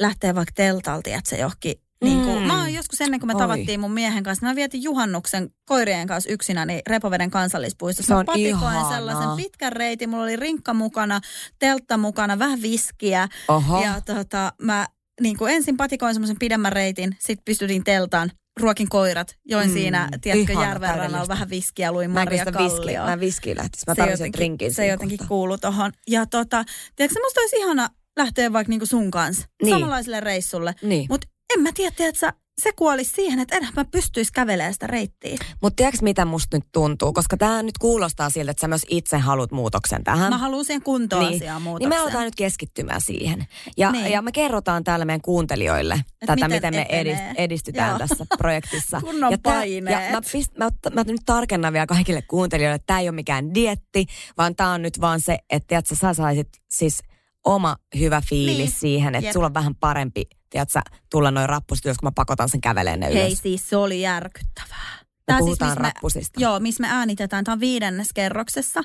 lähteä vaikka teltalta, että se johonkin niin kuin, Mm. mä oon joskus ennen kuin me Oi. tavattiin mun miehen kanssa, mä vietin juhannuksen koirien kanssa yksinä niin Repoveden kansallispuistossa. Se on Patikoin ihanaa. sellaisen pitkän reitin, mulla oli rinkka mukana, teltta mukana, vähän viskiä. Oho. Ja tota, mä niin kuin ensin patikoin semmoisen pidemmän reitin, sit pystytin teltaan, ruokin koirat, join Mm, siinä, tiedätkö, järven rannalla vähän viskiä, luin Mä Maria viski, Kallioa. mä viskiä lähtis. Mä Se jotenkin- Se jotenkin kohtaa. kuuluu tohon. Ja tota, tiedätkö, musta olisi ihana lähteä vaikka niinku sun kanssa Niin. samanlaiselle reissulle. Niin. Mutta en mä tiedä, tiedätkö, se kuolisi siihen, että enhän mä pystyisi kävelemään sitä reittiä. Mutta tiedätkö mitä musta nyt tuntuu? Koska tämä nyt kuulostaa siltä, että sä myös itse haluat muutoksen tähän. Mä haluan siihen kuntoasiaan niin. muutoksen. niin me aletaan nyt keskittymään siihen. Ja, Niin. ja me kerrotaan täällä meidän kuuntelijoille tätä, miten miten, me edist, edistytään Joo. tässä projektissa. Kunnon ja tää- ja mä, pist, mä, ot- mä nyt tarkennan vielä kaikille kuuntelijoille, että tämä ei ole mikään dietti, vaan tämä on nyt vaan se, että tiedätkö, sä saisit siis oma hyvä fiilis Niin. siihen, että Jep. sulla on vähän parempi, tiedätkö, tulla noin rappusit, jos kun mä pakotan sen käveleen ne ylös. Hei siis, se oli järkyttävää. me Tää puhutaan missä me- rappusista. Joo, missä me äänitetään. Tämä on viidennes kerroksessa.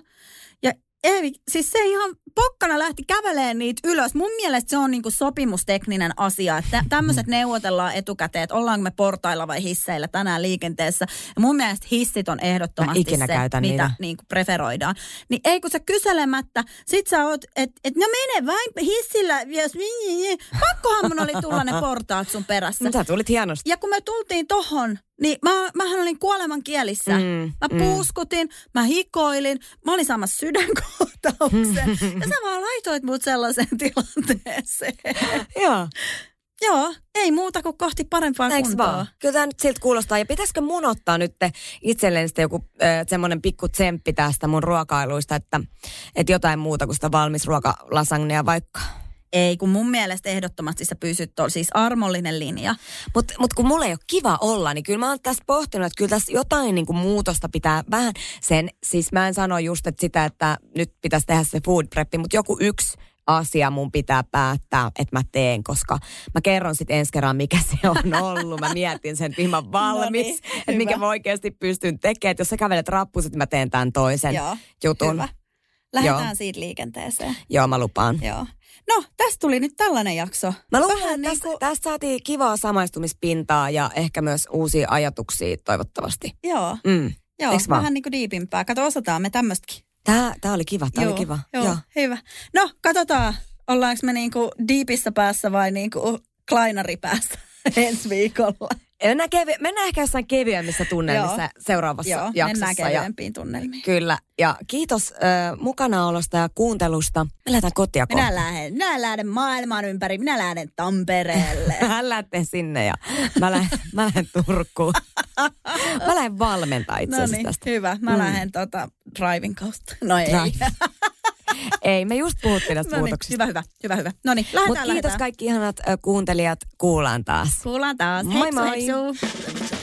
Ja ei, siis se ihan pokkana lähti käveleen niitä ylös. Mun mielestä se on niinku sopimustekninen asia. Että tämmöiset neuvotellaan etukäteen, että ollaanko me portailla vai hisseillä tänään liikenteessä. Ja mun mielestä hissit on ehdottomasti ikinä se, mitä niitä. niinku preferoidaan. Niin ei kun sä kyselemättä, sit sä oot, että et, no mene vain hissillä, jos pakkohan mun oli tulla ne portaat sun perässä. Sä tulit hienosti. Ja kun me tultiin tohon, niin mä, mähän olin kuoleman kielissä. Mm, Mä mm. puuskutin, mä hikoilin, mä olin saamassa sydänkohtauksen. ja sä vaan laitoit mut sellaiseen tilanteeseen. Joo. Joo, ei muuta kuin kohti parempaa Eiks kuntoa. vaan? Kyllä tämä nyt siltä kuulostaa. Ja pitäisikö mun ottaa nyt itselleen sitten joku äh, semmoinen pikku tsemppi tästä mun ruokailuista, että, että jotain muuta kuin sitä valmis ruokalasagnea vaikka. Ei, kun mun mielestä ehdottomasti sä pysyt tuolla, siis armollinen linja. Mutta mut kun mulla ei ole kiva olla, niin kyllä mä oon tässä pohtinut, että kyllä tässä jotain niin kuin muutosta pitää vähän sen, siis mä en sano just että sitä, että nyt pitäisi tehdä se food preppi, mutta joku yksi asia mun pitää päättää, että mä teen, koska mä kerron sitten ensi kerran, mikä se on ollut. Mä mietin sen, että mä valmis, niin, että mikä mä oikeasti pystyn tekemään. Että jos sä kävelet rappuset, mä teen tämän toisen Joo, jutun. Hyvä. Lähdetään Joo. siitä liikenteeseen. Joo, mä lupaan. Joo. No, tästä tuli nyt tällainen jakso. Mä luulen, Vähän että tästä, niinku- tästä saatiin kivaa samaistumispintaa ja ehkä myös uusia ajatuksia toivottavasti. Joo, Mm. joo vaan? vähän niin kuin diipimpää. Kato, osataan me tämmöistäkin. Tää, tää oli kiva, tää joo, oli kiva. Joo, joo, hyvä. No, katsotaan, ollaanko me niinku diipissä päässä vai niinku klainaripäässä ensi viikolla. Mennään, kevi- mennään ehkä jossain kevyemmissä tunnelmissa Joo. seuraavassa Joo, jaksossa. mennään ja, kevyempiin tunnelmiin. kyllä. Ja kiitos äh, mukanaolosta ja kuuntelusta. Me lähdetään kotia kohti. Minä lähden, minä lähden maailman ympäri, minä lähden Tampereelle. Hän lähtee sinne ja mä lähden, mä lähden Turkuun. mä lähden valmentaa itse no niin, tästä. hyvä. Mä Mm. lähden tota driving kautta. No ei. Ei, me just puhuttiin näistä No niin, muutoksista. hyvä, hyvä, hyvä, hyvä. No niin, lähdetään, Mutta kiitos lähdetään. kaikki ihanat äh, kuuntelijat. Kuullaan taas. Kuullaan taas. Moi Heipsu, moi. heipsu.